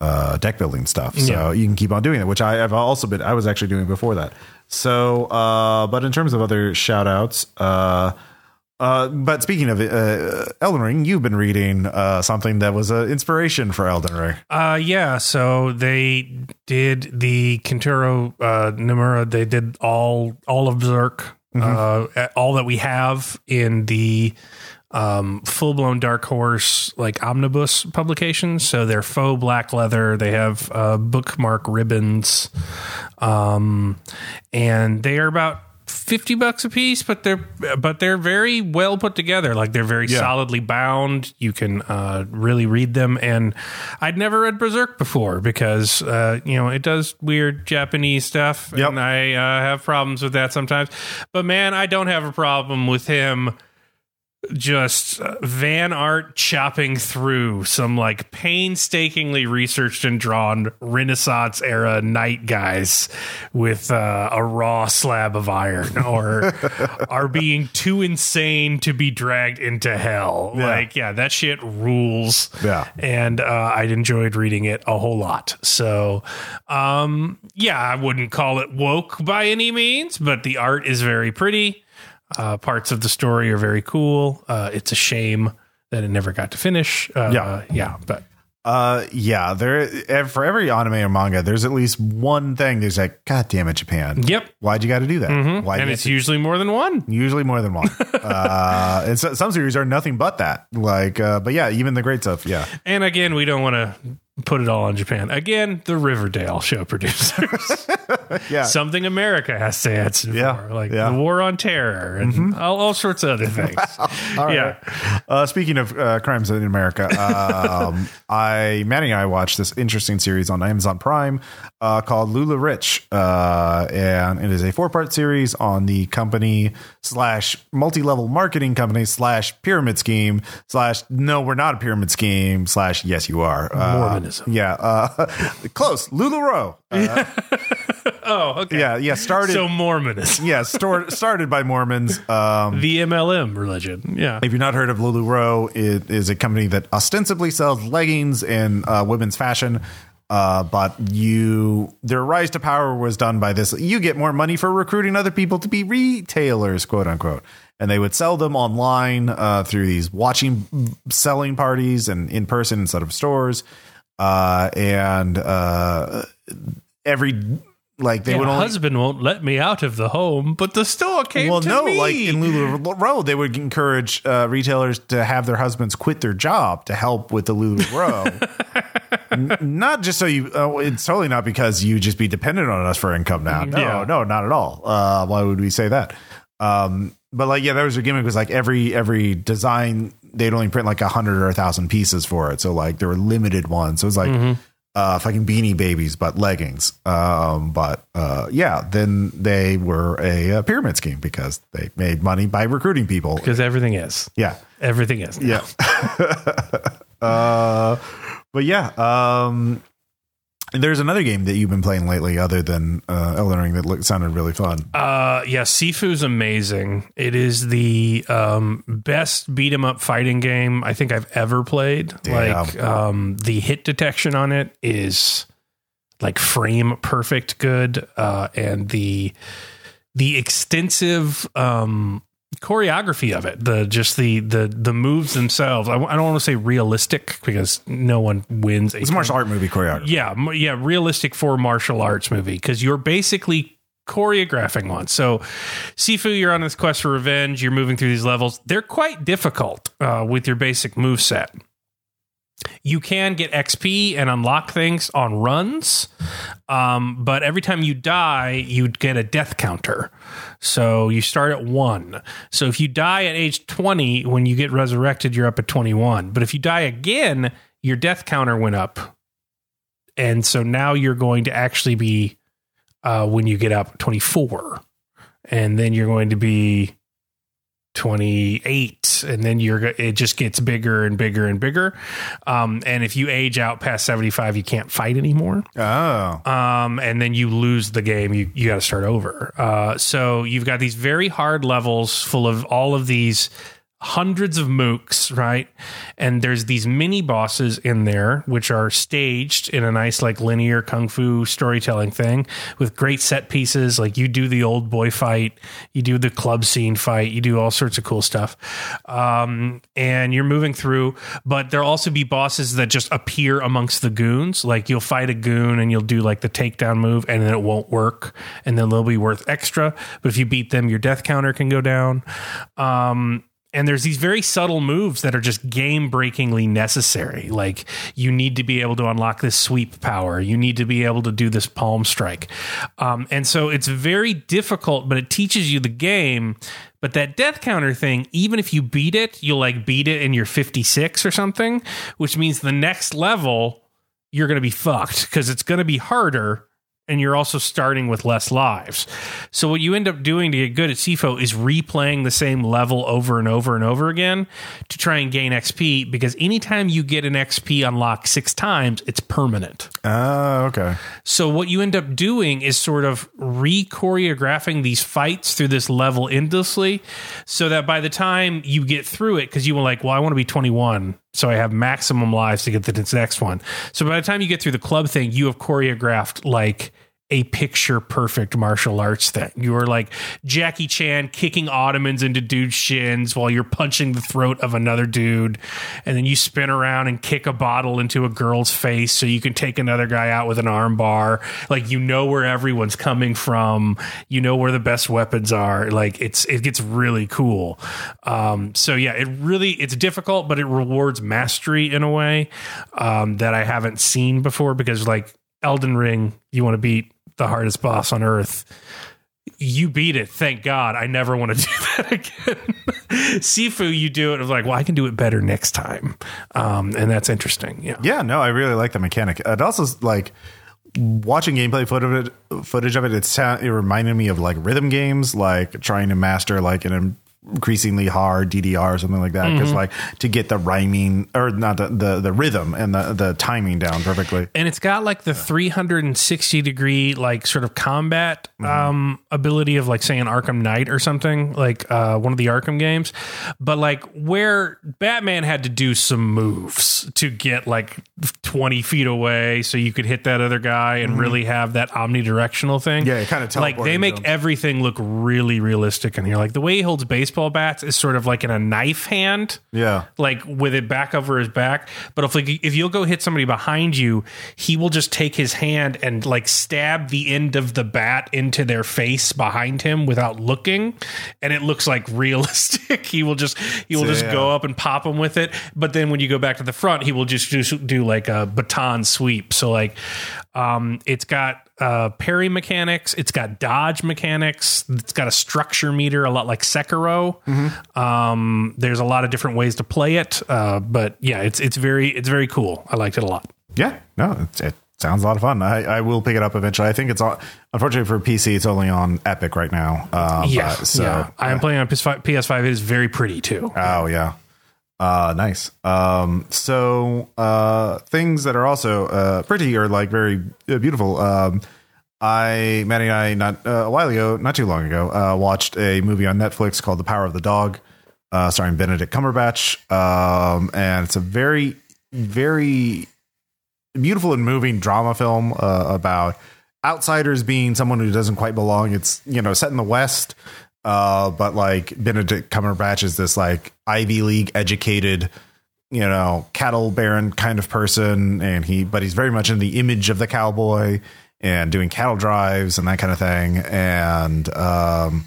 uh, deck building stuff, so Yeah. you can keep on doing it, which I have also been. I was actually doing before that. So, uh, but in terms of other shout outs, uh, but speaking of uh, Elden Ring, you've been reading uh, something that was an inspiration for Elden Ring. Uh, yeah. So they did the Kentaro uh, Nomura. They did all all of Berserk, uh, all that we have in the um, full blown Dark Horse like omnibus publications. So they're faux black leather. They have uh, bookmark ribbons, um, and they are about. 50 bucks a piece but they're but they're very well put together. Like they're very Yeah. solidly bound. You can uh really read them. And i'd never read berserk before because uh you know it does weird japanese stuff. Yep. and i uh, have problems with that sometimes. But man i don't have a problem with him just uh, van art chopping through some like painstakingly researched and drawn Renaissance era knight guys with uh, a raw slab of iron or are being too insane to be dragged into hell. Yeah. Like, yeah, that shit rules. Yeah. And uh, I enjoyed reading it a whole lot. So, um, yeah, I wouldn't call it woke by any means, but the art is very pretty. Uh, parts of the story are very cool. Uh, it's a shame that it never got to finish. Uh, Yeah. yeah, but Uh, yeah, there for every anime or manga, there's at least one thing. There's like, God damn it, Japan. Yep. Why'd you got to do that? Why? Mm-hmm. and it's usually more than one. usually more than one. uh, and so, some series are nothing but that. Like, uh, but yeah, even the great stuff. Yeah, And again, we don't want to put it all on Japan. Again, the Riverdale show producers. yeah. Something America has to answer Yeah, for, like yeah. the war on terror and all, all sorts of other things. yeah. Uh, speaking of uh, crimes in America, um, I Manny and I watched this interesting series on Amazon Prime uh, called LuLaRich, uh, and it is a four part series on the company slash multi level marketing company slash pyramid scheme slash no, we're not a pyramid scheme slash yes, you are uh, Mormonism. Yeah, uh, close. Lularoe. Uh, Oh, okay. yeah, yeah. Started. So Mormonism, yeah, started by Mormons. Um, the MLM religion. Yeah. If you've not heard of LuLaRoe, it is a company that ostensibly sells leggings and uh, women's fashion. Uh, but you, their rise to power was done by this. You get more money for recruiting other people to be retailers, quote unquote. And they would sell them online uh, through these watching selling parties and in person instead of stores. Uh, and uh, every like they My would only husband won't let me out of the home, but the store came well, no, me. like in LuLaRoe, they would encourage uh, retailers to have their husbands quit their job to help with the LuLaRoe. N- not just so you, uh, it's totally not because you just be dependent on us for income now. No, Yeah. no, not at all. Uh, why would we say that? Um, but like, yeah, that was their gimmick was like every, every design, they'd only print like a hundred or a thousand pieces for it. So like there were limited ones. So it was like, uh, fucking beanie babies, but leggings. Um, but uh, yeah, then they were a, uh pyramid scheme because they made money by recruiting people. because everything is. Yeah, Everything is. yeah. uh, but yeah, um, there's another game that you've been playing lately, other than uh, Elden Ring, that looked, sounded really fun. Uh, yeah, Sifu's amazing. It is the um, best beat 'em up fighting game I think I've ever played. Like um, the hit detection on it is like frame perfect good, uh, and the the extensive um, choreography of it, the just the the the moves themselves. I, w- I don't want to say realistic because no one wins. A It's a martial art movie choreography. yeah, m- yeah, realistic for martial arts movie because you're basically choreographing one. So, Sifu, you're on this quest for revenge. You're moving through these levels. They're quite difficult uh, with your basic move set. You can get XP and unlock things on runs, um, but every time you die, you get a death counter. So you start at one. So if you die at age 20, when you get resurrected, you're up at 21. But if you die again, your death counter went up. And so now you're going to actually be, uh, when you get up, 24. And then you're going to be 28 and then you're it just gets bigger and bigger and bigger um, and if you age out past 75 you can't fight anymore Oh, um, and then you lose the game. You you got to start over. Uh, so you've got these very hard levels full of all of these hundreds of mooks, right? And there's these mini bosses in there, which are staged in a nice like linear kung fu storytelling thing with great set pieces. Like you do the old boy fight, you do the club scene fight, you do all sorts of cool stuff. Um, and you're moving through, but there'll also be bosses that just appear amongst the goons. Like you'll fight a goon and you'll do like the takedown move and then it won't work and then they'll be worth extra. But if you beat them, your death counter can go down. Um, and there's these very subtle moves that are just game breakingly necessary. Like you need to be able to unlock this sweep power. You need to be able to do this palm strike. Um, and so it's very difficult, but it teaches you the game. But that death counter thing, even if you beat it, you'll like beat it in your 56 or something, which means the next level, you're going to be fucked because it's going to be harder and you're also starting with less lives. So what you end up doing to get good at Sifu is replaying the same level over and over and over again to try and gain XP because anytime you get an XP unlock 6 times, it's permanent. Oh, okay. So what you end up doing is sort of re-choreographing these fights through this level endlessly so that by the time you get through it cuz you were like, well, I want to be 21 so I have maximum lives to get to this next one. So by the time you get through the club thing, you have choreographed like a picture perfect martial arts thing. You are like Jackie Chan kicking ottomans into dude's shins while you're punching the throat of another dude. And then you spin around and kick a bottle into a girl's face so you can take another guy out with an armbar. Like you know where everyone's coming from. You know where the best weapons are. Like it's it gets really cool. Um, so yeah, it really it's difficult, but it rewards mastery in a way um, that I haven't seen before because like Elden Ring, you want to beat the hardest boss on earth. You beat it, thank God. I never want to do that again. Sifu, you do it of like, well, I can do it better next time, um, and that's interesting. Yeah, Yeah, no, I really like the mechanic. It also like watching gameplay footage of it. Footage of it, it, sound, it reminded me of like rhythm games, like trying to master like an increasingly hard DDR or something like that. Because like to get the rhyming or not the, the the rhythm and the the timing down perfectly. and it's got like the 360 degree like sort of combat um ability of like say an arkham knight or something like uh one of the arkham games but like where batman had to do some moves to get like 20 feet away so you could hit that other guy and really have that omnidirectional thing Yeah, it kinda like they make jumps. everything look really realistic in here like the way he holds baseball bats is sort of like in a knife hand Yeah. like with it back over his back. But if like if you'll go hit somebody behind you, he will just take his hand and like stab the end of the bat into their face behind him without looking, and it looks like realistic. he will just he will just go up and pop him with it. But then when you go back to the front, he will just do, do like a baton sweep. So like um, it's got uh, parry mechanics. It's got dodge mechanics. It's got a structure meter, a lot like Sekiro. Um, there's a lot of different ways to play it, uh, but yeah, it's it's very it's very cool. I liked it a lot. Yeah, no, it's, it sounds a lot of fun. I, I will pick it up eventually. I think it's on. Unfortunately for PC, it's only on Epic right now. Um, Yeah, uh, so yeah. I am playing on PS5. PS5. It is very pretty too. Oh yeah. Uh nice. Um so uh things that are also uh pretty or like very uh, beautiful. Um I Maddie and I not uh, a while ago, not too long ago, uh watched a movie on Netflix called The Power of the Dog, uh starring Benedict Cumberbatch. Um and it's a very very beautiful and moving drama film about outsiders being someone who doesn't quite belong. It's you know set in the West, uh, but like Benedict Cumberbatch is this like Ivy League educated, you know, cattle baron kind of person, and he but he's very much in the image of the cowboy and doing cattle drives and that kind of thing. And um,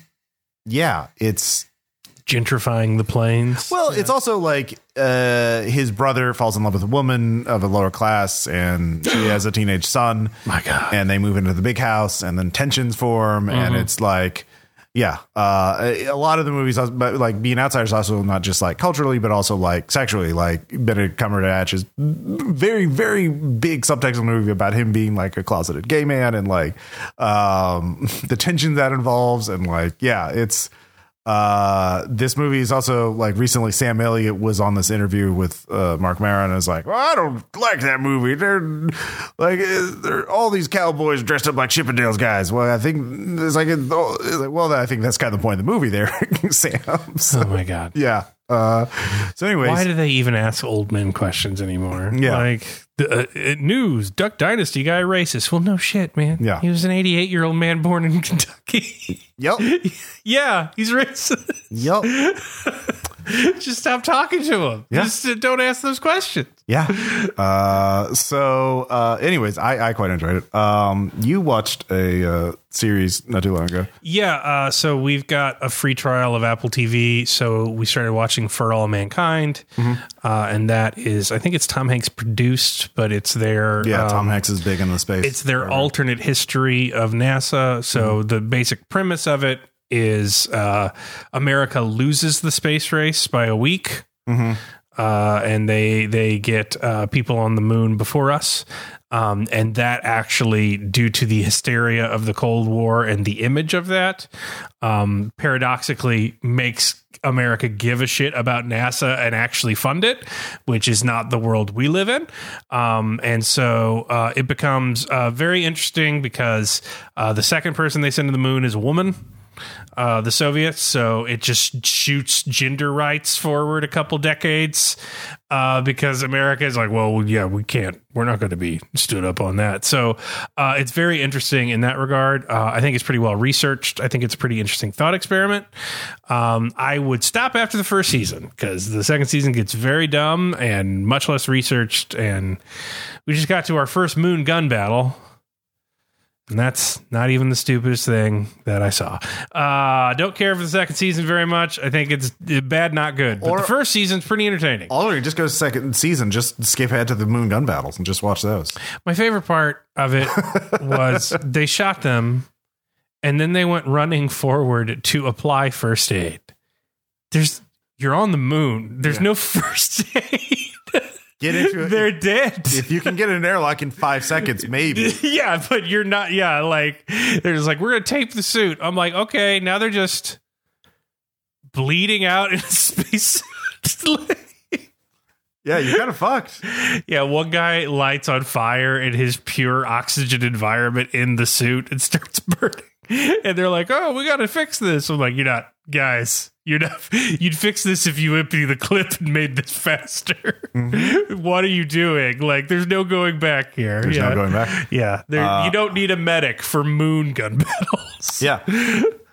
yeah, it's Gentrifying the plains. well, it's also like uh, his brother falls in love with a woman of a lower class, and she has a teenage son. My God. And they move into the big house, and then tensions form, and it's like, yeah, uh, a, lot of the movies, like being outsiders, also not just like culturally, but also like sexually. Like Benedict Cumberbatch is very, very big subtext of the movie about him being like a closeted gay man, and like um, the tension that involves, and like, yeah, it's uh this movie is also like recently sam elliott was on this interview with uh mark maron and was like well i don't like that movie. They're like uh, they're all these cowboys dressed up like chippendales guys. Well i think it's like, it's like well i think that's kind of the point of the movie there sam. So, oh my God. yeah uh so anyways Why do they even ask old men questions anymore? Yeah. Like, the, uh, uh, news, Duck Dynasty guy racist. Well, no shit, man. Yeah. He was an 88 year old man born in Kentucky. yep yeah, he's racist. yep Just stop talking to him. Yeah. Just uh, don't ask those questions. yeah uh so uh anyways i i quite enjoyed it um you watched a uh series not too long ago Yeah, uh, so we've got a free trial of Apple TV. So we started watching For All Mankind, Mm-hmm. uh, and that is, I think it's Tom Hanks produced, but it's their yeah tom um, hanks is big in the space It's their alternate history of NASA. So the basic premise of it is uh, America loses the space race by a week. Uh, and they they get uh, people on the moon before us, Um, and that actually, due to the hysteria of the Cold War and the image of that, um, paradoxically makes America give a shit about NASA and actually fund it, which is not the world we live in. Um, and so uh, it becomes uh, very interesting because uh, the second person they send to the moon is a woman uh, the Soviets. So it just shoots gender rights forward a couple decades uh, because America is like, well, yeah, we can't, we're not going to be stood up on that. So uh, it's very interesting in that regard. Uh, I think it's pretty well researched. I think it's a pretty interesting thought experiment. Um, I would stop after the first season because the second season gets very dumb and much less researched. And we just got to our first moon gun battle and that's not even the stupidest thing that I saw. Uh, don't care for the second season very much. I think it's bad, not good. But Or- the first season's pretty entertaining. Or just go to second season, just skip ahead to the moon gun battles and just watch those. My favorite part of it was they shot them and then they went running forward to apply first aid. There's you're on the moon. There's no first aid. Get into it. They're dead. if you can get an airlock in five seconds, maybe. yeah, but you're not. Yeah, like they're just like we're gonna tape the suit. I'm like, okay, now they're just bleeding out in a space. Yeah, you're kind of fucked. yeah, one guy lights on fire in his pure oxygen environment in the suit and starts burning. And they're like, "Oh, we got to fix this." I'm like, "You're not, guys. You're not. You'd fix this if you empty the clip and made this faster. what are you doing? Like, there's no going back here. There's yeah. no going back. Yeah, there, Uh, you don't need a medic for moon gun battles. Yeah.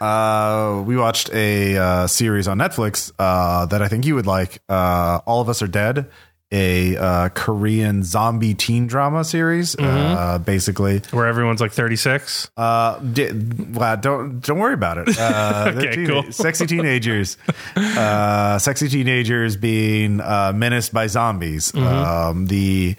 Uh, we watched a uh, series on Netflix uh, that I think you would like. Uh, All of Us Are Dead, a uh, Korean zombie teen drama series. Uh, basically, Where everyone's like 36. uh, di- well, don't don't worry about it. Uh, Okay, teena- cool. Sexy teenagers, uh, sexy teenagers being uh, menaced by zombies. Mm-hmm. Um, the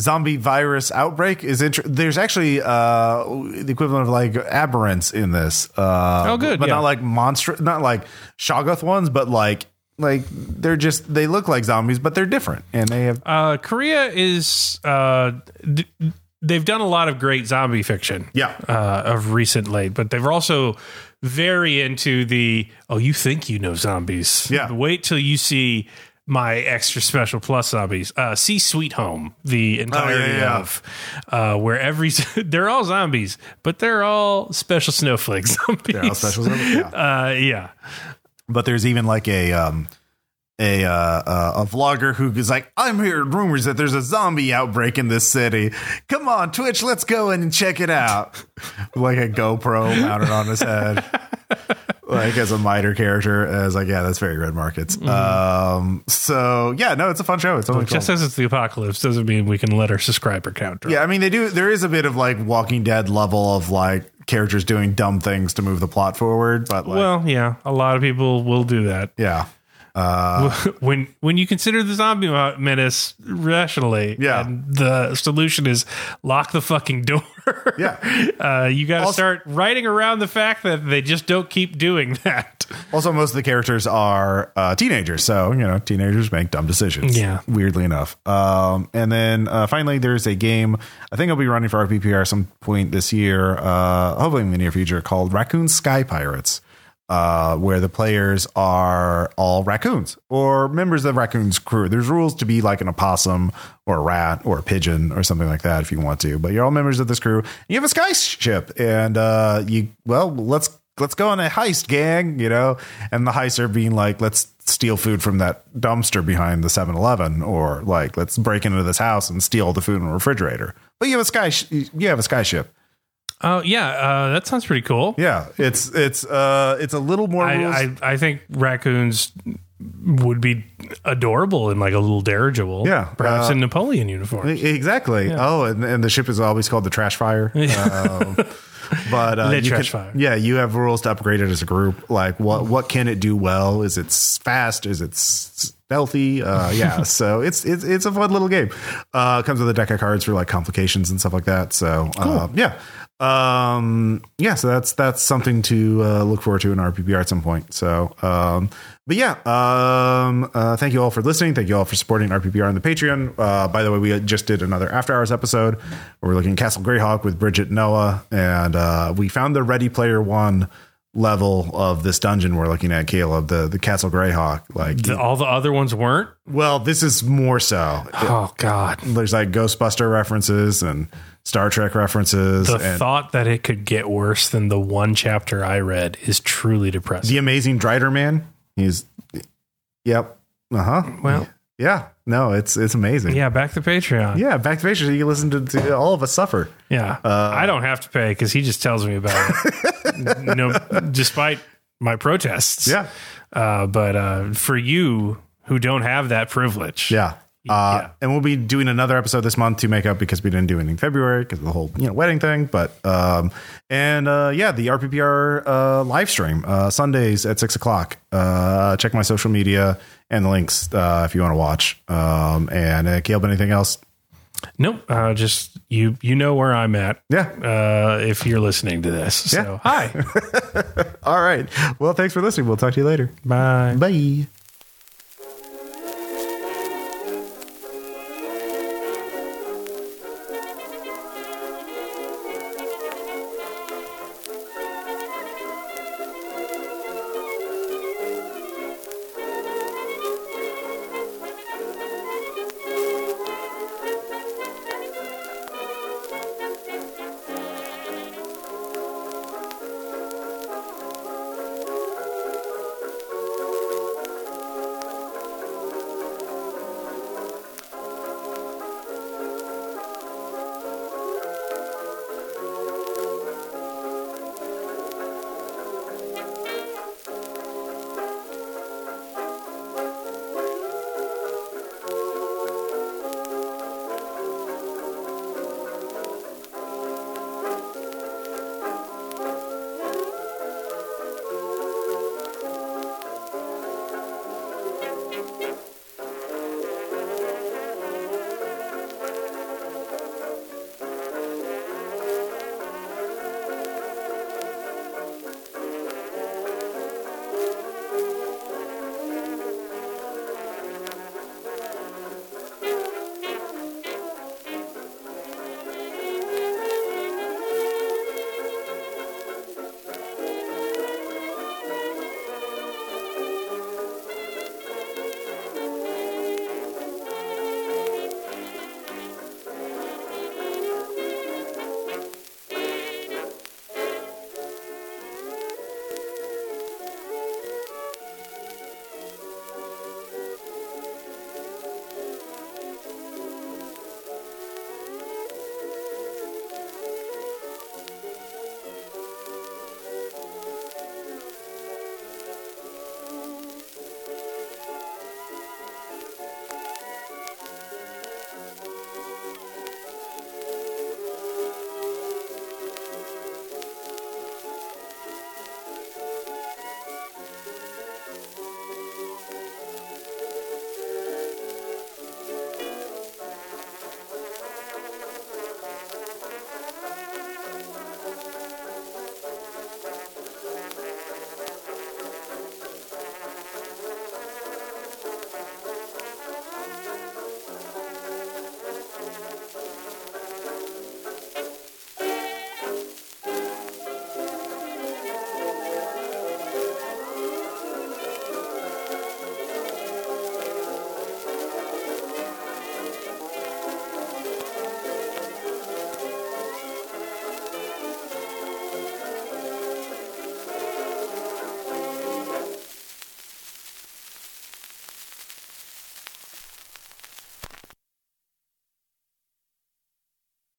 zombie virus outbreak is inter- there's actually uh, the equivalent of like aberrants in this. Uh, Oh, good, but yeah. not like monster, not like Shoggoth ones, but like like they're just they look like zombies, but they're different, and they have Uh, Korea is uh, d- they've done a lot of great zombie fiction. Yeah. uh, of recent late, but they're also very into the oh, you think you know zombies? Yeah. wait till you see my extra special plus zombies. Uh, see Sweet Home, the entirety yeah. of uh, where every they're all zombies, but they're all special snowflake zombies. they're all special. zombies. Yeah. Uh, yeah. But there's even like a um a uh, uh, a vlogger who is like, I'm hearing rumors that there's a zombie outbreak in this city. Come on, Twitch, let's go and check it out. like a GoPro mounted on his head, like as a miter character. As like, yeah, that's very red markets. Um, so yeah, no, it's a fun show. It's only Just 12. as it's the apocalypse doesn't mean we can let our subscriber count. drop. yeah, I mean they do. There is a bit of like Walking Dead level of like characters doing dumb things to move the plot forward, but like, Well, yeah, a lot of people will do that. yeah. Uh, when when you consider the zombie menace rationally, Yeah. and the solution is lock the fucking door. Yeah. uh, you got to start writing around the fact that they just don't keep doing that. Also, most of the characters are uh, teenagers, so you know teenagers make dumb decisions. Yeah. weirdly enough. Um, and then uh, finally, there's a game I think I'll be running for RPPR some point this year, uh, hopefully in the near future, called Raccoon Sky Pirates. Uh, where the players are all raccoons or members of the raccoon's crew. There's rules to be like an opossum or a rat or a pigeon or something like that if you want to, but you're all members of this crew. You have a sky ship, and uh, you well, let's let's go on a heist, gang. You know, and the heists are being like, let's steal food from that dumpster behind the 7-Eleven, or like let's break into this house and steal the food in the refrigerator. But you have a sky, sh- you have a sky ship. Oh yeah, uh, that sounds pretty cool. Yeah, it's it's uh it's a little more. I, I I think raccoons would be adorable in like a little dirigible. Yeah, perhaps uh, in Napoleon uniform. Exactly. Oh, and, and the ship is always called the Trash Fire. Um, but uh, The you Trash can- Fire. Yeah, you have rules to upgrade it as a group. Like what what can it do well? Is it fast? Is it stealthy? Uh, yeah. so it's it's it's a fun little game. Uh, comes with a deck of cards for like complications and stuff like that. So uh, yeah. Um, yeah, so that's that's something to uh, look forward to in RPPR at some point. So, um, but yeah, um, uh, thank you all for listening. Thank you all for supporting RPPR on the Patreon. Uh, by the way, we just did another After Hours episode where we're looking at Castle Greyhawk with Bridget Noah, and uh, we found the Ready Player One level of this dungeon we're looking at caleb the the castle greyhawk like The- all the other ones weren't. well this is more so Oh God. there's like ghostbuster references and star trek references The and thought that it could get worse than the one chapter I read is truly depressing. the amazing drider man he's yep uh-huh Well, yeah no it's it's amazing yeah, back to Patreon. yeah back to Patreon. you can listen to, to all of us suffer Yeah. Uh, I don't have to pay because he just tells me about it. no, despite my protests. yeah Uh, but uh, for you who don't have that privilege, yeah uh, Yeah. and we'll be doing another episode this month to make up because we didn't do anything in February because of the whole you know wedding thing. But um, and uh, yeah, the RPPR uh, live stream uh, Sundays at six o'clock. Uh, check my social media and the links uh, if you want to watch. Um, and uh, Caleb, anything else? nope. Uh, just you, you know where I'm at. Yeah. Uh, if you're listening to this, so Yeah. hi, All right. Well, thanks for listening. We'll talk to you later. bye. Bye.